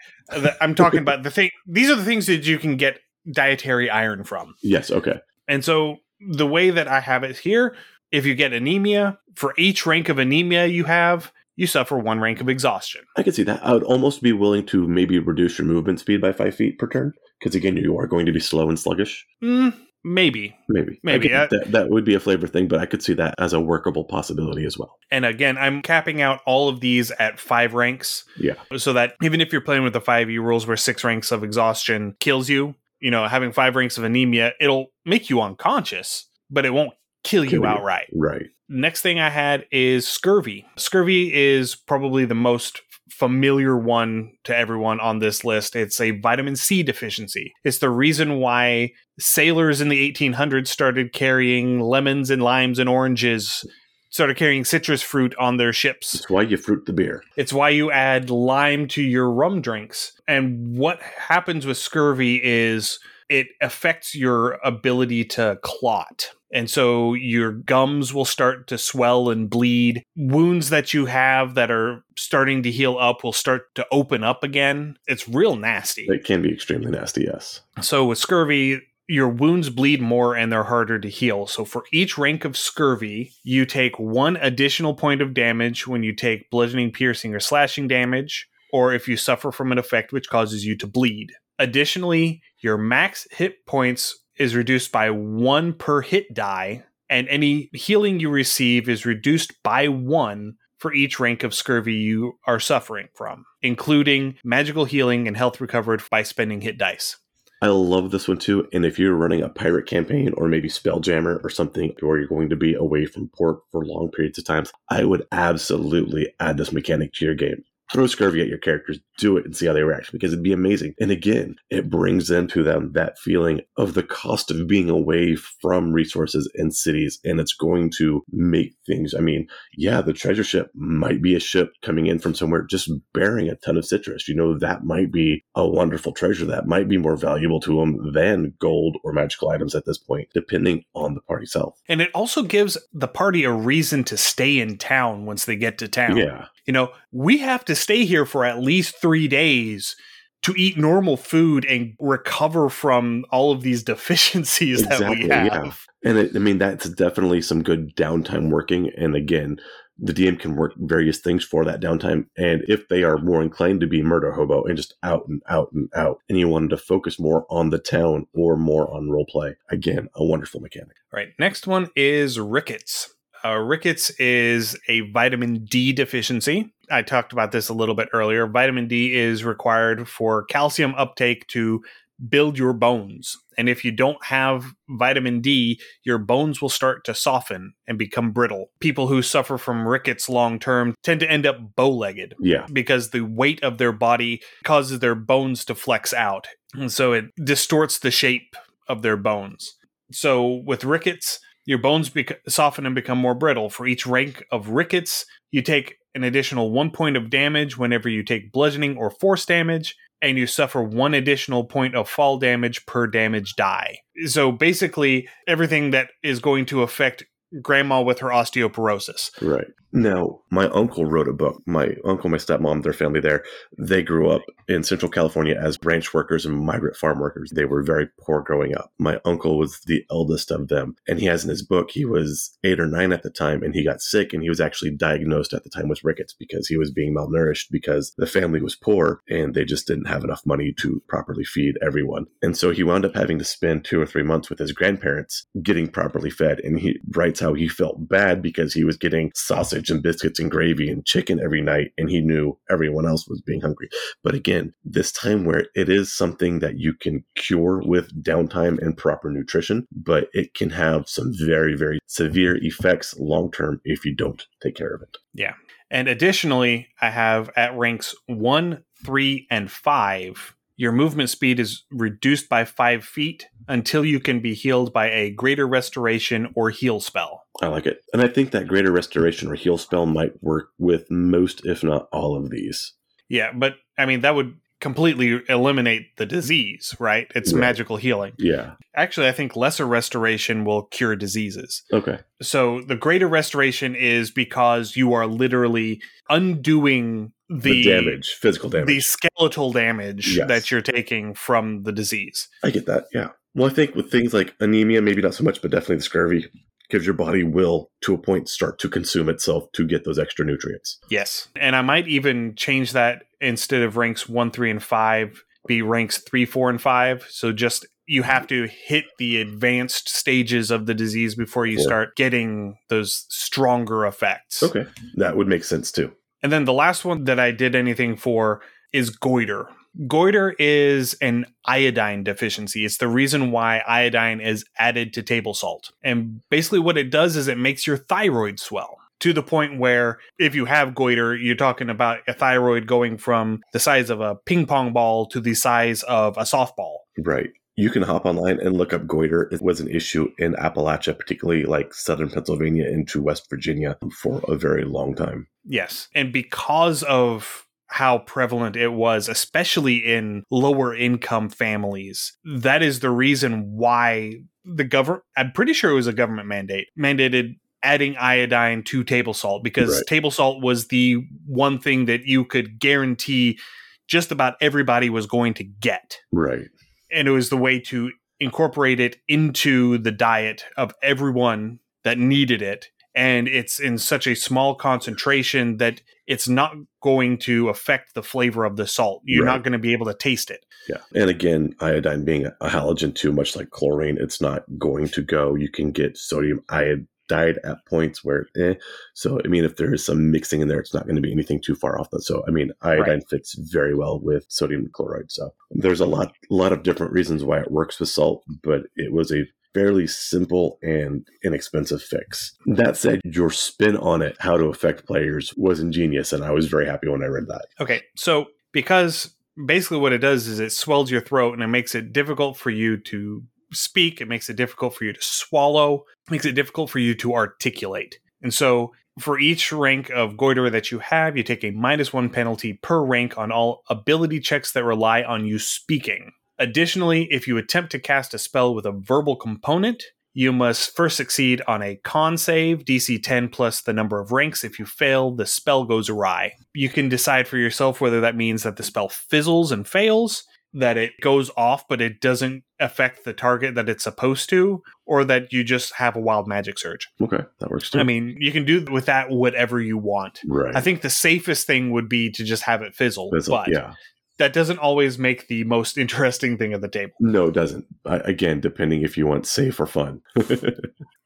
I'm talking about the thing. These are the things that you can get dietary iron from. Yes, okay. And so the way that I have it here, if you get anemia, for each rank of anemia you have, you suffer one rank of exhaustion. I can see that. I would almost be willing to maybe reduce your movement speed by five feet per turn. Because again, you are going to be slow and sluggish. Mm, maybe. Maybe. Maybe, uh, that, that would be a flavor thing, but I could see that as a workable possibility as well. And again, I'm capping out all of these at five ranks. Yeah. So that even if you're playing with the 5e rules where six ranks of exhaustion kills you, you know, having five ranks of anemia, it'll make you unconscious, but it won't kill you Kill you. outright. Right. Next thing I had is scurvy. Scurvy is probably the most familiar one to everyone on this list. It's a vitamin C deficiency. It's the reason why sailors in the 1800s started carrying lemons and limes and oranges, started carrying citrus fruit on their ships. It's why you fruit the beer. It's why you add lime to your rum drinks. And what happens with scurvy is it affects your ability to clot. And so your gums will start to swell and bleed. Wounds that you have that are starting to heal up will start to open up again. It's real nasty. It can be extremely nasty, yes. So with scurvy, your wounds bleed more and they're harder to heal. So for each rank of scurvy, you take one additional point of damage when you take bludgeoning, piercing, or slashing damage, or if you suffer from an effect which causes you to bleed. Additionally, your max hit points is reduced by one per hit die, and any healing you receive is reduced by one for each rank of scurvy you are suffering from, including magical healing and health recovered by spending hit dice. I love this one too. And if you're running a pirate campaign or maybe Spelljammer or something where you're going to be away from port for long periods of times, I would absolutely add this mechanic to your game. Throw scurvy at your characters, do it and see how they react because it'd be amazing. And again, it brings into them that feeling of the cost of being away from resources and cities. And it's going to make things, I mean, yeah, the treasure ship might be a ship coming in from somewhere just bearing a ton of citrus. You know, that might be a wonderful treasure that might be more valuable to them than gold or magical items at this point, depending on the party self. And it also gives the party a reason to stay in town once they get to town. Yeah. You know, we have to stay here for at least three days to eat normal food and recover from all of these deficiencies that we Exactly, have. yeah. And it, I mean, that's definitely some good downtime working. And again, the DM can work various things for that downtime. And if they are more inclined to be murder hobo and just out and out and out, and you wanted to focus more on the town or more on role play, again, a wonderful mechanic. All right. Next one is rickets. Uh, rickets is a vitamin D deficiency. I talked about this a little bit earlier. Vitamin D is required for calcium uptake to build your bones. And if you don't have vitamin D, your bones will start to soften and become brittle. People who suffer from rickets long term tend to end up bow legged Yeah. because the weight of their body causes their bones to flex out. And so it distorts the shape of their bones. So with rickets, your bones bec- soften and become more brittle. For each rank of rickets, you take an additional one point of damage whenever you take bludgeoning or force damage, and you suffer one additional point of fall damage per damage die. So basically, everything that is going to affect grandma with her osteoporosis. Right. Now, my uncle wrote a book. My uncle, my stepmom, their family there, they grew up in Central California as ranch workers and migrant farm workers. They were very poor growing up. My uncle was the eldest of them. And he has in his book, he was eight or nine at the time and he got sick and he was actually diagnosed at the time with rickets because he was being malnourished because the family was poor and they just didn't have enough money to properly feed everyone. And so he wound up having to spend two or three months with his grandparents getting properly fed. And he writes how he felt bad because he was getting sausage and biscuits and gravy and chicken every night and he knew everyone else was being hungry. But again, this time where it is something that you can cure with downtime and proper nutrition, but it can have some very, very severe effects long term if you don't take care of it. Yeah. And additionally, I have at ranks one, three, and five, your movement speed is reduced by five feet until you can be healed by a greater restoration or heal spell. I like it. And I think that greater restoration or heal spell might work with most, if not all, of these. Yeah, but I mean, that would completely eliminate the disease, right? It's Right. magical healing. Yeah. Actually, I think lesser restoration will cure diseases. Okay. So the greater restoration is because you are literally undoing The, the, damage, physical damage. the skeletal damage Yes. that you're taking from the disease. I get that. Yeah. Well, I think with things like anemia, maybe not so much, but definitely the scurvy gives your body will to a point start to consume itself to get those extra nutrients. Yes. And I might even change that instead of ranks one, three, and five, be ranks three, four, and five. So just you have to hit the advanced stages of the disease before you Cool. start getting those stronger effects. Okay. That would make sense too. And then the last one that I did anything for is goiter. Goiter is an iodine deficiency. It's the reason why iodine is added to table salt. And basically, what it does is it makes your thyroid swell to the point where if you have goiter, you're talking about a thyroid going from the size of a ping pong ball to the size of a softball. Right. You can hop online and look up goiter. It was an issue in Appalachia, particularly like southern Pennsylvania into West Virginia for a very long time. Yes. And because of how prevalent it was, especially in lower income families, that is the reason why the government, I'm pretty sure it was a government mandate, mandated adding iodine to table salt because Right. table salt was the one thing that you could guarantee just about everybody was going to get. Right. And it was the way to incorporate it into the diet of everyone that needed it. And it's in such a small concentration that it's not going to affect the flavor of the salt. You're Right. not going to be able to taste it. Yeah. And again, iodine being a halogen too, much like chlorine, it's not going to go. You can get sodium iodide at points where, eh. So, I mean, if there is some mixing in there, it's not going to be anything too far off that. So, I mean, iodine fits very well with sodium chloride. So, there's a lot, lot of different reasons why it works with salt, but it was a fairly simple and inexpensive fix. That said, your spin on it, how to affect players, was ingenious, and I was very happy when I read that. Okay. So, because basically what it does is it swells your throat and it makes it difficult for you to speak, it makes it difficult for you to swallow, it makes it difficult for you to articulate. And so, for each rank of goiter that you have, you take a minus one penalty per rank on all ability checks that rely on you speaking. Additionally, if you attempt to cast a spell with a verbal component, you must first succeed on a con save, DC 10 plus the number of ranks. If you fail, the spell goes awry. You can decide for yourself whether that means that the spell fizzles and fails, that it goes off but it doesn't affect the target that it's supposed to, or that you just have a wild magic surge. Okay, that works too. I mean, you can do with that whatever you want. right. I think the safest thing would be to just have it fizzle, Fizzle, but yeah. That doesn't always make the most interesting thing at the table. No, it doesn't. I, again, depending if you want safe or fun. All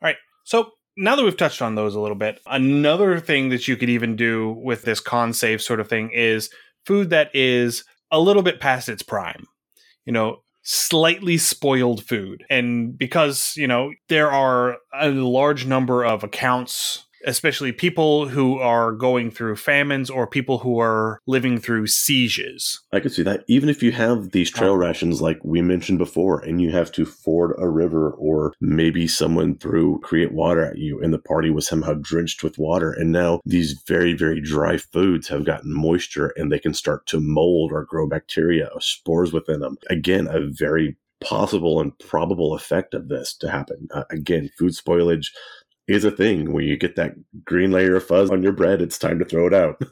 right. So now that we've touched on those a little bit, another thing that you could even do with this con save sort of thing is food that is a little bit past its prime. You know, slightly spoiled food. And because, you know, there are a large number of accounts especially people who are going through famines or people who are living through sieges. I could see that. Even if you have these Oh. trail rations, like we mentioned before, and you have to ford a river, or maybe someone threw create water at you, and the party was somehow drenched with water, and now these very, very dry foods have gotten moisture, and they can start to mold or grow bacteria or spores within them. Again, a very possible and probable effect of this to happen. Uh, again, food spoilage is a thing. When you get that green layer of fuzz on your bread, it's time to throw it out.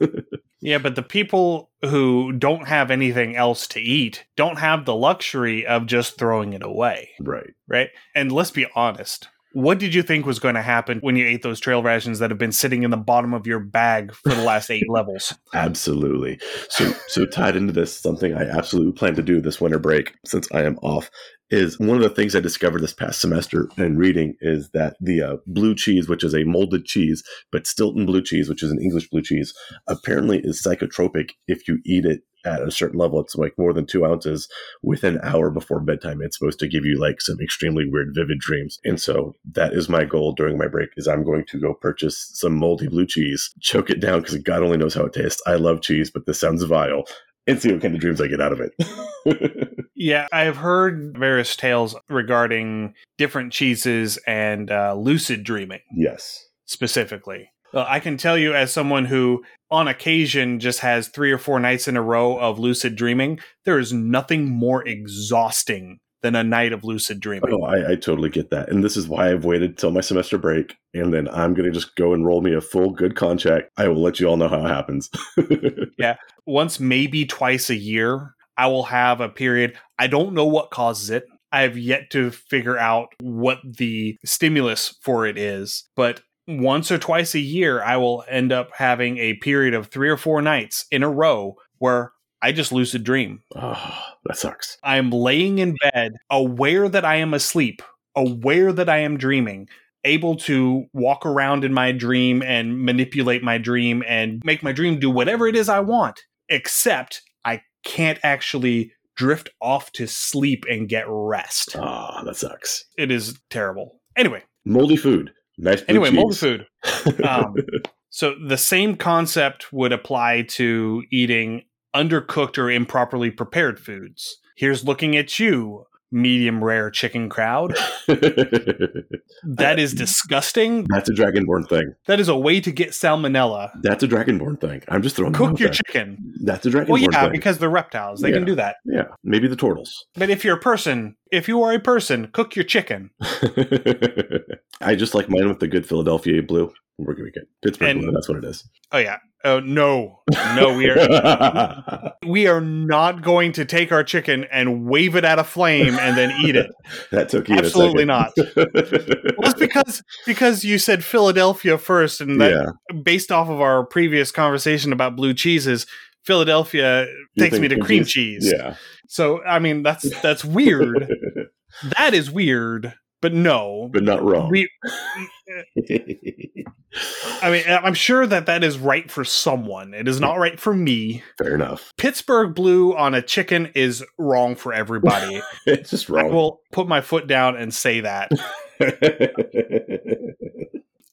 Yeah, but the people who don't have anything else to eat don't have the luxury of just throwing it away, right. right? And let's be honest. What did you think was going to happen when you ate those trail rations that have been sitting in the bottom of your bag for the last eight levels? Absolutely. So, so tied into this, something I absolutely plan to do this winter break, since I am off, is one of the things I discovered this past semester in reading is that the uh, blue cheese, which is a molded cheese, but Stilton blue cheese, which is an English blue cheese, apparently is psychotropic if you eat it at a certain level. It's like more than two ounces within an hour before bedtime. It's supposed to give you like some extremely weird, vivid dreams. And so that is my goal during my break is I'm going to go purchase some moldy blue cheese, choke it down because God only knows how it tastes. I love cheese, but this sounds vile. And see what kind of dreams I get out of it. Yeah, I've heard various tales regarding different cheeses and uh, lucid dreaming yes. specifically. Uh, I can tell you, as someone who on occasion just has three or four nights in a row of lucid dreaming, there is nothing more exhausting than a night of lucid dreaming. Oh, I, I totally get that. And this is why I've waited till my semester break. And then I'm going to just go and roll me a full good contract. I will let you all know how it happens. Yeah. Once, maybe twice a year, I will have a period. I don't know what causes it. I have yet to figure out what the stimulus for it is, but once or twice a year, I will end up having a period of three or four nights in a row where I just lucid dream. oh, that sucks. I am laying in bed, aware that I am asleep, aware that I am dreaming, able to walk around in my dream and manipulate my dream and make my dream do whatever it is I want, except I can't actually drift off to sleep and get rest. Oh, that sucks. It is terrible. Anyway, Moldy food. Nice anyway, moldy food. Um, So the same concept would apply to eating undercooked or improperly prepared foods. Here's looking at you, medium rare chicken crowd. That is disgusting. That's a Dragonborn thing. That is a way to get salmonella. That's a Dragonborn thing. I'm just throwing Cook your there. chicken. That's a Dragonborn thing. Well, yeah, thing. because they're reptiles. They can do that. yeah, maybe the turtles. But if you're a person, if you are a person, cook your chicken. I just like mine with the good Philadelphia blue. We're gonna be good. Pittsburgh And- That's what it is. Oh yeah. Oh no. No, we are we are not going to take our chicken and wave it at a flame and then eat it. that took Absolutely not. Well, it's because because you said Philadelphia first, and that yeah, based off of our previous conversation about blue cheeses, Philadelphia You takes me to cream cream cheese. yeah. So I mean that's that's weird. that is weird, but no. but not wrong. We, I mean, I'm sure that that is right for someone. It is not right for me. Fair enough. Pittsburgh blue on a chicken is wrong for everybody. It's just wrong. I will put my foot down and say that.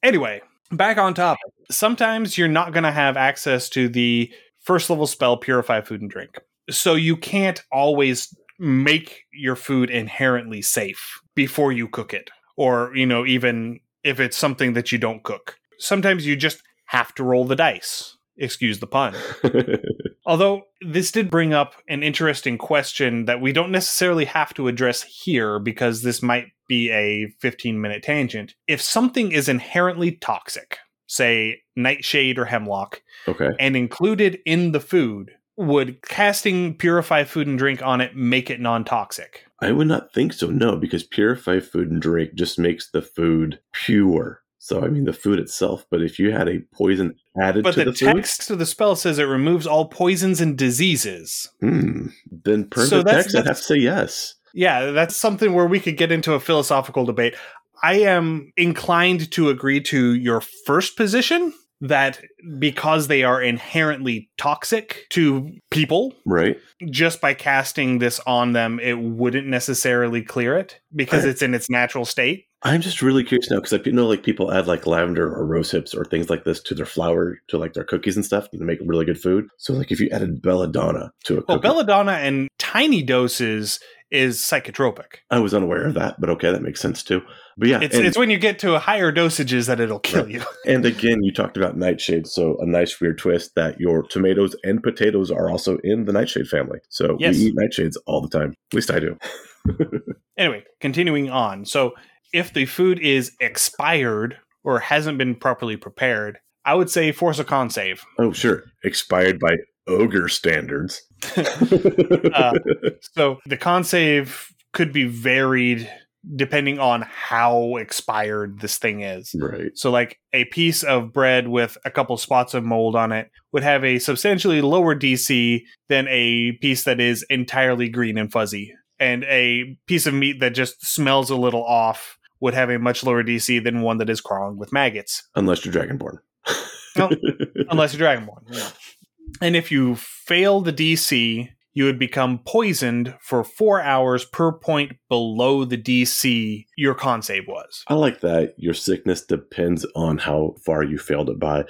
Anyway, back on top. Sometimes you're not going to have access to the first level spell Purify Food and Drink. So you can't always make your food inherently safe before you cook it. Or, you know, even if it's something that you don't cook. Sometimes you just have to roll the dice. Excuse the pun. Although this did bring up an interesting question that we don't necessarily have to address here because this might be a 15 minute tangent. If something is inherently toxic, say nightshade or hemlock, okay. and included in the food, would casting purify food and drink on it make it non toxic? I would not think so, no, because purify food and drink just makes the food pure. So, I mean, the food itself, but if you had a poison added But to the, the, food, text of the spell says it removes all poisons and diseases. hmm, then per So the that's- text, I'd have to say yes. Yeah, that's something where we could get into a philosophical debate. I am inclined to agree to your first position that because they are inherently toxic to people, Right? just by casting this on them, it wouldn't necessarily clear it because I- it's in its natural state. I'm just really curious now because I know like people add like lavender or rose hips or things like this to their flour, to like their cookies and stuff to make really good food. So, like if you added belladonna to a Well, cookie, belladonna and tiny doses is psychotropic. I was unaware of that, but okay, that makes sense too. But yeah, It's, and, it's when you get to higher dosages that it'll kill Right. you. and again, you talked about nightshade, so a nice weird twist that your tomatoes and potatoes are also in the nightshade family. So Yes. we eat nightshades all the time. At least I do. Anyway, continuing on. So, if the food is expired or hasn't been properly prepared, I would say force a con save. Oh, sure, expired by ogre standards. Uh, So, the con save could be varied depending on how expired this thing is. right. So, like a piece of bread with a couple spots of mold on it would have a substantially lower DC than a piece that is entirely green and fuzzy. And a piece of meat that just smells a little off would have a much lower DC than one that is crawling with maggots, Unless you're dragonborn. No. unless you're Dragonborn. Yeah. And if you fail the DC, you would become poisoned for four hours per point below the DC your con save was. I like that. Your sickness depends on how far you failed it by.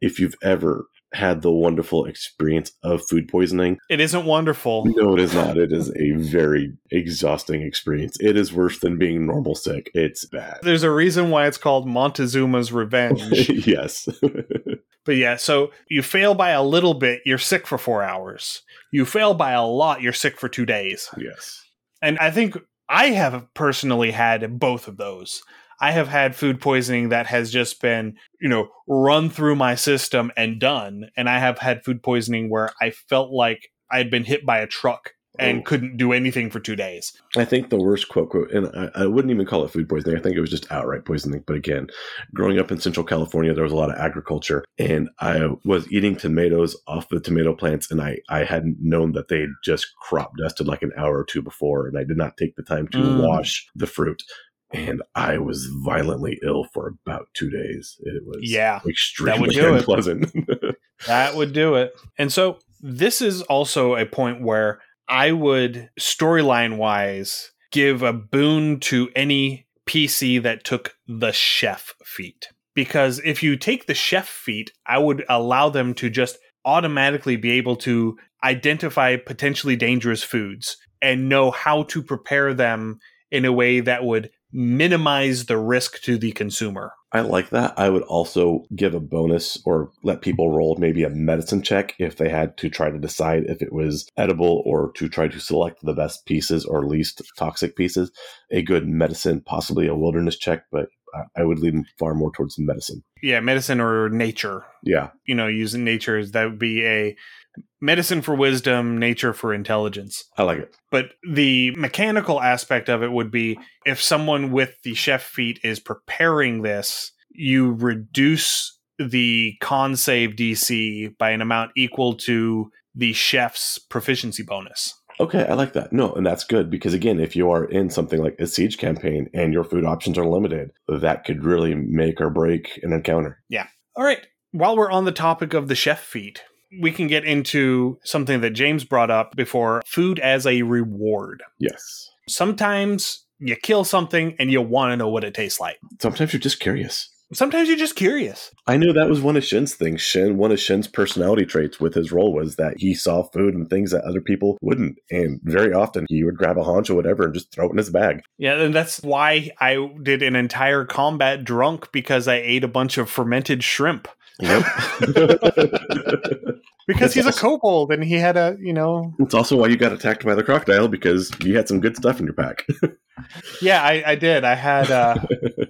If you've ever had the wonderful experience of food poisoning. It isn't wonderful. No, it is not. It is a very exhausting experience. It is worse than being normal sick. It's bad. There's a reason why it's called Montezuma's Revenge. yes. but yeah, so you fail by a little bit, you're sick for four hours. You fail by a lot, you're sick for two days. yes. And I think I have personally had both of those. I have had food poisoning that has just been, you know, run through my system and done. And I have had food poisoning where I felt like I had been hit by a truck and Oh. couldn't do anything for two days. I think the worst quote quote, and I, I wouldn't even call it food poisoning. I think it was just outright poisoning. But again, growing up in Central California, there was a lot of agriculture, and I was eating tomatoes off the tomato plants, and I I hadn't known that they just crop dusted like an hour or two before, and I did not take the time to Mm. wash the fruit. And I was violently ill for about two days. It was Yeah, extremely unpleasant. That would do it. And so this is also a point where I would storyline wise give a boon to any PC that took the chef feat. Because if you take the chef feat, I would allow them to just automatically be able to identify potentially dangerous foods and know how to prepare them in a way that would minimize the risk to the consumer. I like that. I would also give a bonus or let people roll maybe a medicine check if they had to try to decide if it was edible or to try to select the best pieces or least toxic pieces. A good medicine, possibly a wilderness check, but I- would lean far more towards medicine. Yeah, medicine or nature. Yeah. you know, using nature is that would be a medicine for wisdom, nature for intelligence. I like it. But the mechanical aspect of it would be if someone with the chef feat is preparing this, you reduce the con save DC by an amount equal to the chef's proficiency bonus. Okay, I like that. No, and that's good because again, if you are in something like a siege campaign and your food options are limited, that could really make or break an encounter. Yeah. All right. While we're on the topic of the chef feat, we can get into something that James brought up before food as a reward. Yes. sometimes you kill something and you want to know what it tastes like. Sometimes you're just curious. Sometimes you're just curious. I know that was one of Shin's things. Shin, one of Shin's personality traits with his role was that he saw food and things that other people wouldn't. And very often he would grab a haunch or whatever and just throw it in his bag. Yeah, and that's why I did an entire combat drunk because I ate a bunch of fermented shrimp. Yep. Because That's he's a kobold and he had a, you know, it's also why you got attacked by the crocodile because you had some good stuff in your pack. yeah, I, I did. I had uh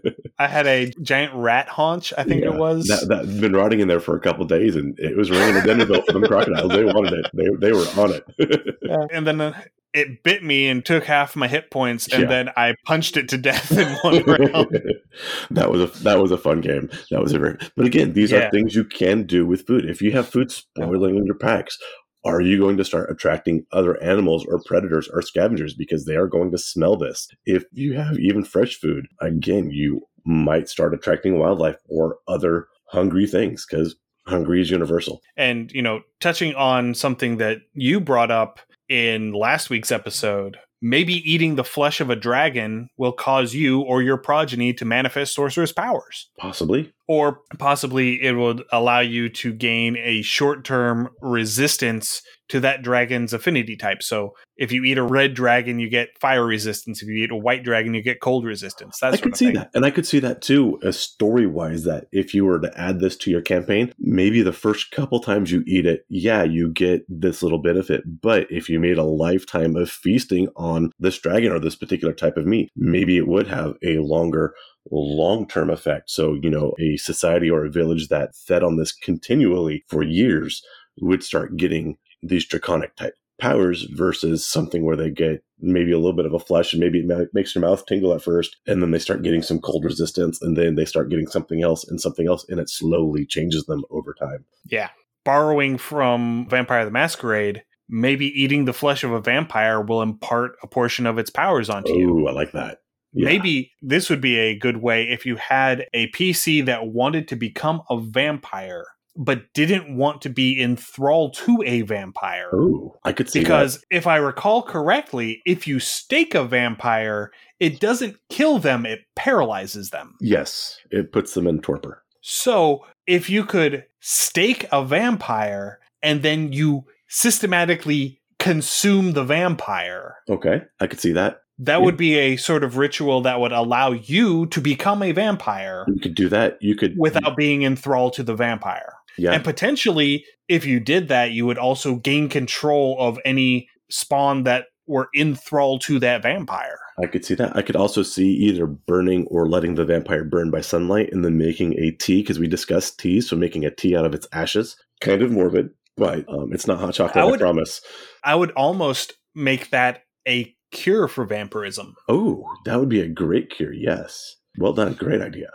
I had a giant rat haunch, I think Yeah, it was. That, had been rotting in there for a couple days and it was ringing a dinner bell for them crocodiles. They wanted it. They, they were on it. Yeah. And then uh, it bit me and took half my hit points, and Yeah. then I punched it to death in one round. that was a that was a fun game. That was a very. But again, these Yeah. are things you can do with food. If you have food spoiling in your packs, are you going to start attracting other animals or predators or scavengers because they are going to smell this? If you have even fresh food, again, you might start attracting wildlife or other hungry things because hungry is universal. And, you know, touching on something that you brought up in last week's episode, maybe eating the flesh of a dragon will cause you or your progeny to manifest sorceress powers. Possibly. Or possibly it would allow you to gain a short term resistance to that dragon's affinity type. So if you eat a red dragon, you get fire resistance. If you eat a white dragon, you get cold resistance. That I could see thing. that. And I could see that too, uh, as story wise, that if you were to add this to your campaign, maybe the first couple times you eat it, yeah, you get this little benefit. But if you made a lifetime of feasting on this dragon or this particular type of meat, maybe it would have a longer long term effect. So, you know, a society or a village that fed on this continually for years would start getting these draconic type powers versus something where they get maybe a little bit of a flush and maybe it makes your mouth tingle at first and then they start getting some cold resistance and then they start getting something else and something else and it slowly changes them over time. Yeah. Borrowing from Vampire the Masquerade, maybe eating the flesh of a vampire will impart a portion of its powers onto you. Oh, I like that. Yeah. Maybe this would be a good way if you had a PC that wanted to become a vampire, but didn't want to be enthralled to a vampire. Oh, I could see Because if I recall correctly, if you stake a vampire, it doesn't kill them, it paralyzes them. Yes, it puts them in torpor. So if you could stake a vampire and then you systematically consume the vampire, Okay, I could see that. That would be a sort of ritual that would allow you to become a vampire You could do that. You could without being enthralled to the vampire. yeah. And potentially, if you did that, you would also gain control of any spawn that were enthralled to that vampire. I could see that. I could also see either burning or letting the vampire burn by sunlight and then making a tea because we discussed tea, so making a tea out of its ashes. Kind of morbid, but um, it's not hot chocolate. I I, promise. I would almost make that a cure for vampirism. Oh, that would be a great cure. Yes. Well done. Great idea.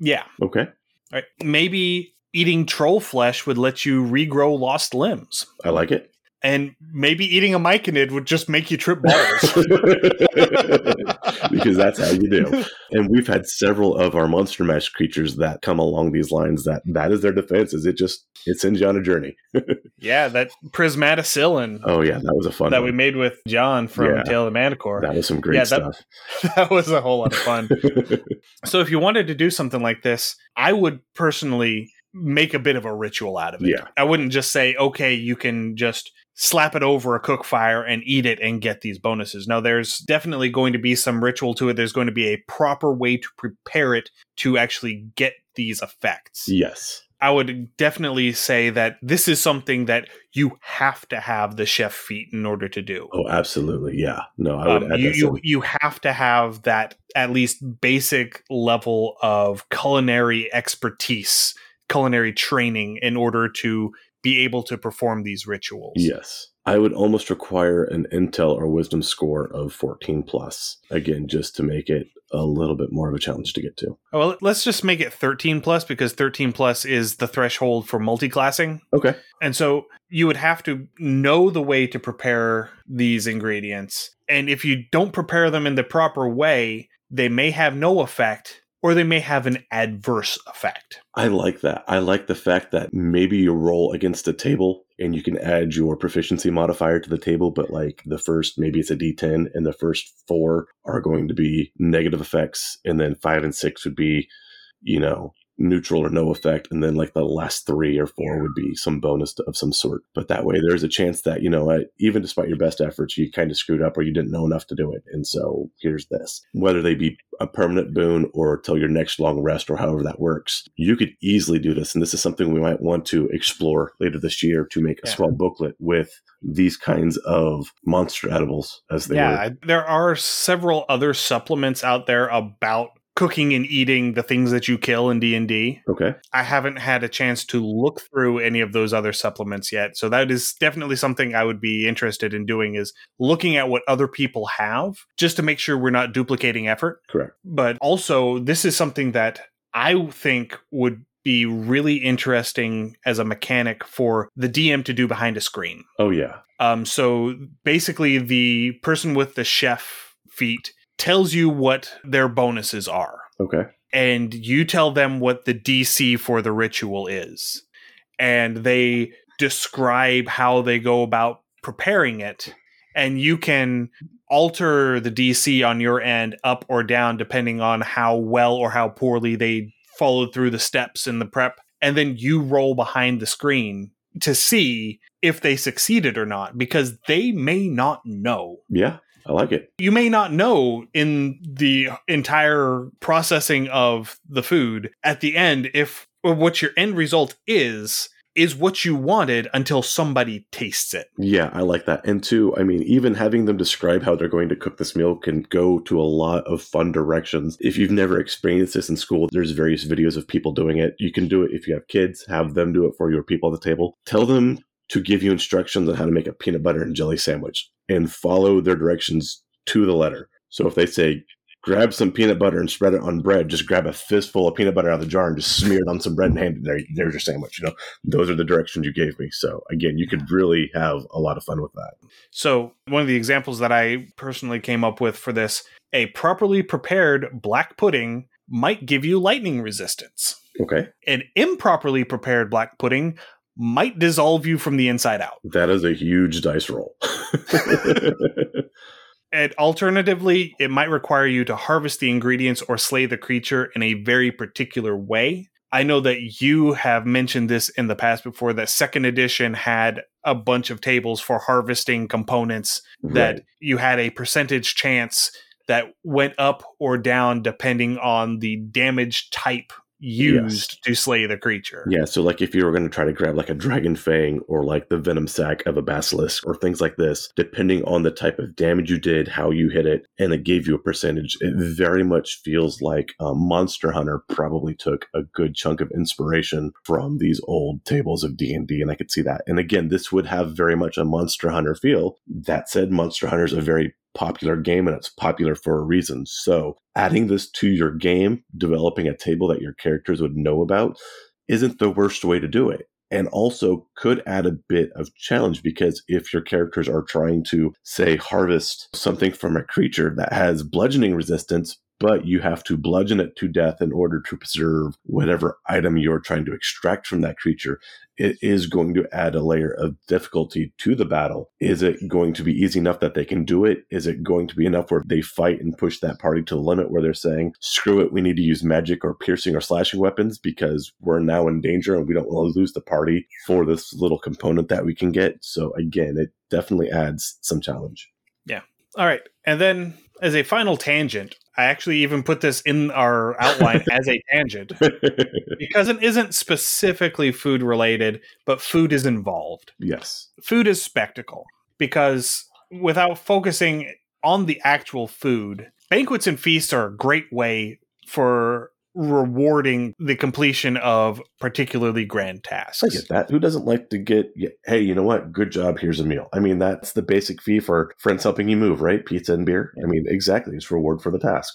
Yeah. Okay. Right. Maybe eating troll flesh would let you regrow lost limbs. I like it. And maybe eating a myconid would just make you trip balls. because that's how you do. And we've had several of our monster mash creatures that come along these lines that that is their defense is it just it sends you on a journey. yeah, that prismaticillin Oh yeah, that was a fun that one. we made with John from Yeah. Tale of the Manticore. that was some great Yeah, that- stuff. that was a whole lot of fun. So if you wanted to do something like this, I would personally make a bit of a ritual out of it. Yeah. I wouldn't just say, okay, you can just slap it over a cook fire and eat it and get these bonuses. Now, there's definitely going to be some ritual to it. There's going to be a proper way to prepare it to actually get these effects. yes. I would definitely say that this is something that you have to have the chef feat in order to do. Oh, absolutely. Yeah. No, I would Um, add you, that you you have to have that at least basic level of culinary expertise, culinary training in order to be able to perform these rituals. Yes. I would almost require an intel or wisdom score of 14 plus. Again, just to make it a little bit more of a challenge to get to. Oh, Well, let's just make it 13 plus because 13 plus is the threshold for multiclassing. Okay. And so you would have to know the way to prepare these ingredients. And if you don't prepare them in the proper way, they may have no effect or they may have an adverse effect. I like that. I like the fact that maybe you roll against a table and you can add your proficiency modifier to the table, but like the first, maybe it's a d10, and the first four are going to be negative effects, and then five and six would be, you know, neutral or no effect, and then like the last three or four would be some bonus of some sort. But that way, there's a chance that, you know, even despite your best efforts, you kind of screwed up or you didn't know enough to do it. And so here's this. Whether they be a permanent boon or till your next long rest or however that works. You could easily do this. And this is something we might want to explore later this year to make a Yeah. small booklet with these kinds of monster edibles as they yeah, were. There are several other supplements out there about cooking and eating the things that you kill in D&D. Okay. I haven't had a chance to look through any of those other supplements yet. So that is definitely something I would be interested in doing is looking at what other people have just to make sure we're not duplicating effort. Correct. But also this is something that I think would be really interesting as a mechanic for the DM to do behind a screen. Oh, yeah. Um, so basically, the person with the chef feat tells you what their bonuses are, Okay. and you tell them what the DC for the ritual is, and they describe how they go about preparing it, and you can alter the DC on your end up or down depending on how well or how poorly they followed through the steps in the prep, and then you roll behind the screen to see if they succeeded or not because they may not know. Yeah. I like it. You may not know in the entire processing of the food at the end if or what your end result is is what you wanted until somebody tastes it. Yeah, I like that. And two, I mean, even having them describe how they're going to cook this meal can go to a lot of fun directions. If you've never experienced this in school, there's various videos of people doing it. You can do it if you have kids, have them do it for you or people at the table. Tell them to give you instructions on how to make a peanut butter and jelly sandwich and follow their directions to the letter. So if they say, grab some peanut butter and spread it on bread, just grab a fistful of peanut butter out of the jar and just smear it on some bread and hand it there. There's your sandwich. You know, those are the directions you gave me. So again, you could really have a lot of fun with that. So, one of the examples that I personally came up with for this, a properly prepared black pudding might give you lightning resistance. Okay. An improperly prepared black pudding might dissolve you from the inside out. That is a huge dice roll. And alternatively, it might require you to harvest the ingredients or slay the creature in a very particular way. I know that you have mentioned this in the past before that second edition had a bunch of tables for harvesting components that you had a percentage chance that went up or down depending on the damage type used to slay the creature. Yeah, so like if you were going to try to grab like a dragon fang or like the venom sac of a basilisk or things like this, depending on the type of damage you did, how you hit it, and it gave you a percentage, it very much feels like um, Monster Hunter probably took a good chunk of inspiration from these old tables of D and D, and I could see that. And again, this would have very much a Monster Hunter feel. That said, Monster Hunter is a very popular game and it's popular for a reason. So, adding this to your game, developing a table that your characters would know about, isn't the worst way to do it. And also could add a bit of challenge because if your characters are trying to, say, harvest something from a creature that has bludgeoning resistance, but you have to bludgeon it to death in order to preserve whatever item you're trying to extract from that creature, it is going to add a layer of difficulty to the battle. Is it going to be easy enough that they can do it? Is it going to be enough where they fight and push that party to the limit where they're saying, screw it, we need to use magic or piercing or slashing weapons because we're now in danger and we don't want to lose the party for this little component that we can get? So, again, it definitely adds some challenge. Yeah. All right. And then as a final tangent, I actually even put this in our outline as a tangent because it isn't specifically food related, but food is involved. yes. Food is spectacle because without focusing on the actual food, banquets and feasts are a great way for rewarding the completion of particularly grand tasks. I get that. Who doesn't like to get, hey, you know what? Good job. Here's a meal. I mean, that's the basic fee for friends helping you move, right? Pizza and beer. I mean, exactly. It's reward for the task.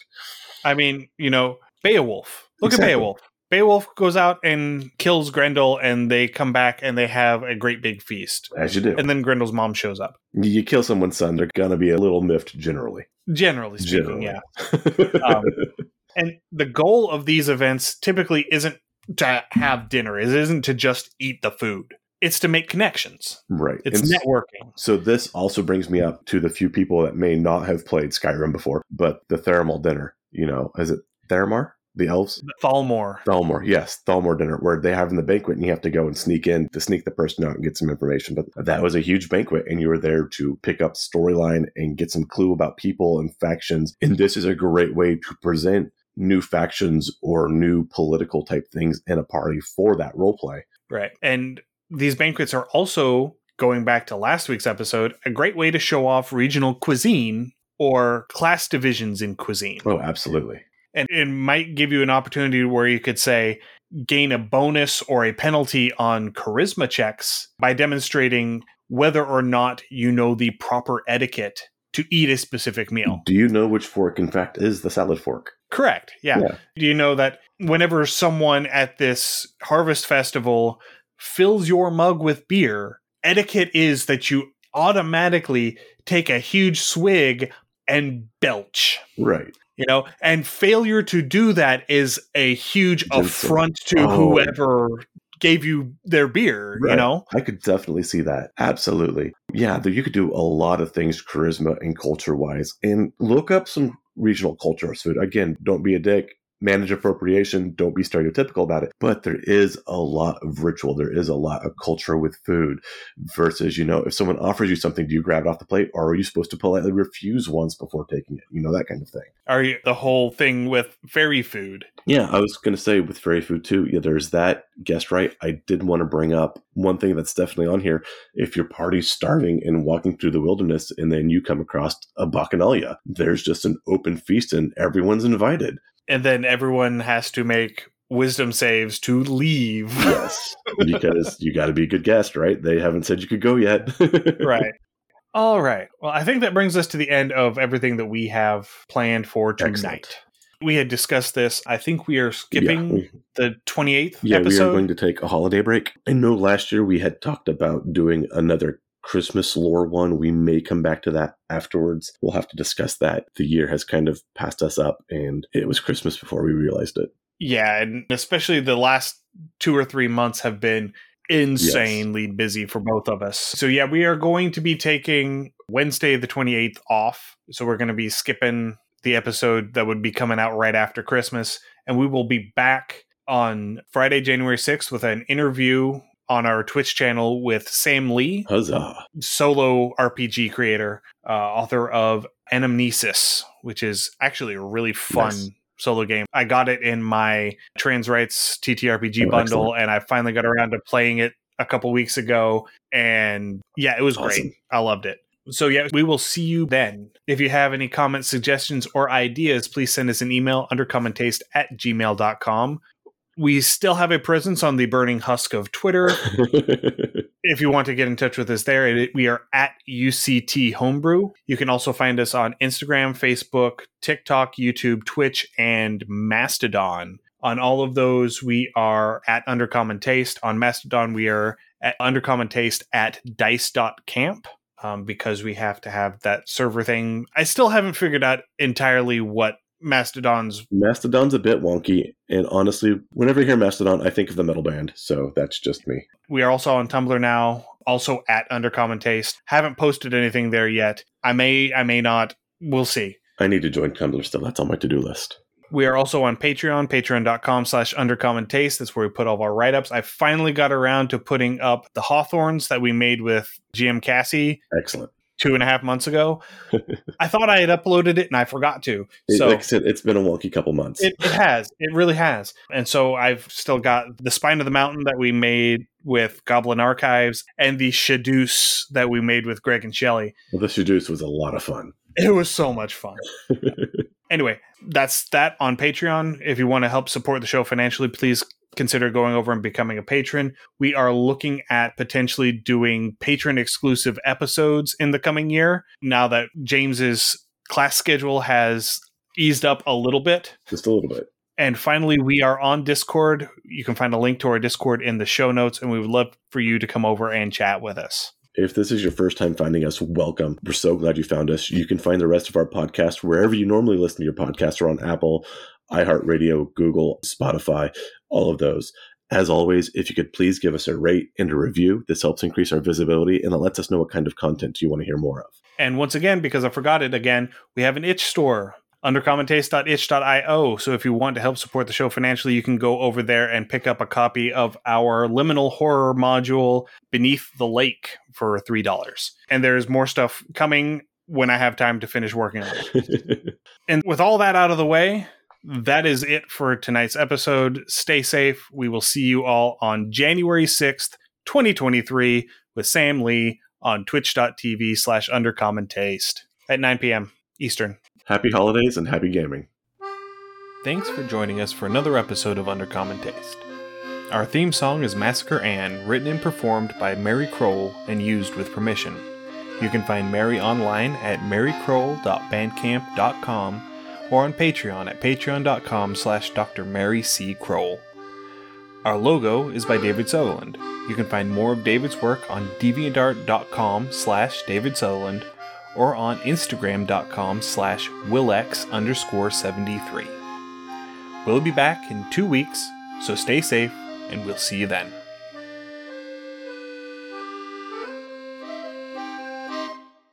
I mean, you know, Beowulf. Look Exactly. at Beowulf. Beowulf goes out and kills Grendel, and they come back and they have a great big feast. As you do. And then Grendel's mom shows up. you kill someone's son, they're going to be a little miffed generally. Generally speaking, Generally. yeah. Um, And the goal of these events typically isn't to have dinner. It isn't to just eat the food. It's to make connections. right. It's And networking. So this also brings me up to the few people that may not have played Skyrim before, but the Theramal dinner, you know, is it Theramar? The elves? Thalmor. Thalmor, yes, Thalmor dinner, where they have in the banquet and you have to go and sneak in to sneak the person out and get some information. But that was a huge banquet, and you were there to pick up storyline and get some clue about people and factions. And this is a great way to present new factions or new political type things in a party for that role play. Right. And these banquets are also, going back to last week's episode, a great way to show off regional cuisine or class divisions in cuisine. Oh, absolutely. And it might give you an opportunity where you could say, gain a bonus or a penalty on charisma checks by demonstrating whether or not you know the proper etiquette to eat a specific meal. Do you know which fork, in fact, is the salad fork? Correct. Yeah. Yeah. Do you know that whenever someone at this harvest festival fills your mug with beer, etiquette is that you automatically take a huge swig and belch. Right. You know, and failure to do that is a huge affront to Oh. whoever gave you their beer, you know? I could definitely see that. Absolutely. Yeah, you could do a lot of things charisma and culture wise and look up some regional culture of food. Again, don't be a dick. Manage appropriation. Don't be stereotypical about it. But there is a lot of ritual. There is a lot of culture with food versus, you know, if someone offers you something, do you grab it off the plate or are you supposed to politely refuse once before taking it? You know, that kind of thing. Are you the whole thing with fairy food? Yeah, I was going to say with fairy food too. Yeah, there's that guest right. I did want to bring up one thing that's definitely on here. If your party's starving and walking through the wilderness, and then you come across a bacchanalia, there's just an open feast and everyone's invited. And then everyone has to make wisdom saves to leave. Yes, because you got to be a good guest, right? They haven't said you could go yet. right. All right. Well, I think that brings us to the end of everything that we have planned for tonight. Excellent. We had discussed this. I think we are skipping Yeah, the 28th Yeah, we are going to take a holiday break. I know last year we had talked about doing another Christmas lore one. We may come back to that afterwards. We'll have to discuss that. The year has kind of passed us up, and it was Christmas before we realized it. yeah, and especially the last two or three months have been insanely busy for both of us. So, yeah, we are going to be taking Wednesday, the 28th off. So, we're going to be skipping the episode that would be coming out right after Christmas. And we will be back on Friday, January 6th, with an interview on our Twitch channel with Sam Lee, Huzzah. solo RPG creator, uh, author of Anamnesis, which is actually a really fun Nice. solo game. I got it in my Trans Rights TTRPG Oh, bundle, and I finally got around to playing it a couple weeks ago. And yeah, it was Awesome. great. I loved it. So yeah, we will see you then. If you have any comments, suggestions, or ideas, please send us an email undercommontaste at gmail.com. We still have a presence on the burning husk of Twitter if you want to get in touch with us there, it, we are at UCT Homebrew. You can also find us on Instagram, Facebook, TikTok, YouTube, Twitch, and Mastodon. On all of those, we are at Undercommon Taste. On Mastodon, we are at Undercommon Taste at dice.camp um, because we have to have that server thing. I still haven't figured out entirely what Mastodon's Mastodon's a bit wonky, and honestly, whenever I hear Mastodon, I think of the metal band, so that's just me. We are also on Tumblr now, also at Undercommon Taste. Haven't posted anything there yet. I may, I may not. We'll see. I need to join Tumblr still. That's on my to do list. We are also on Patreon, patreon.com slash undercommon taste. That's where we put all of our write ups. I finally got around to putting up the Hawthorns that we made with GM Cassie Excellent. Two and a half months ago. I thought I had uploaded it and I forgot to. So like I said, it's been a wonky couple months. It, it has. It really has. And so I've still got the Spine of the Mountain that we made with Goblin Archives and the Shadoose that we made with Greg and Shelley. well, the Shadoose was a lot of fun. It was so much fun. anyway, that's that on Patreon. If you want to help support the show financially, please consider going over and becoming a patron. We are looking at potentially doing patron exclusive episodes in the coming year now that James's class schedule has eased up a little bit. Just a little bit. And finally, we are on Discord. You can find a link to our Discord in the show notes, and we would love for you to come over and chat with us. If this is your first time finding us, welcome. We're so glad you found us. You can find the rest of our podcast wherever you normally listen to your podcasts or on Apple, iHeartRadio, Google, Spotify, all of those. As always, if you could please give us a rate and a review, this helps increase our visibility and it lets us know what kind of content you want to hear more of. And once again, because I forgot it again, we have an itch store under undercommontaste.itch.io. So if you want to help support the show financially, you can go over there and pick up a copy of our liminal horror module Beneath the Lake for $3. And there's more stuff coming when I have time to finish working on it. And with all that out of the way, that is it for tonight's episode. Stay safe. We will see you all on January 6th, 2023, with Sam Lee on twitch.tv slash undercommon taste at 9 p.m. Eastern. happy holidays and happy gaming. Thanks for joining us for another episode of Undercommon Taste. Our theme song is Massacre Ann, written and performed by Mary Kroll and used with permission. You can find Mary online at marykroll.bandcamp.com or on Patreon at patreon.com slash Dr. Mary C. Kroll. Our logo is by David Sutherland. You can find more of David's work on deviantart.com slash David Sutherland or on instagram.com slash willx underscore 73. We'll be back in two weeks, so stay safe, and we'll see you then.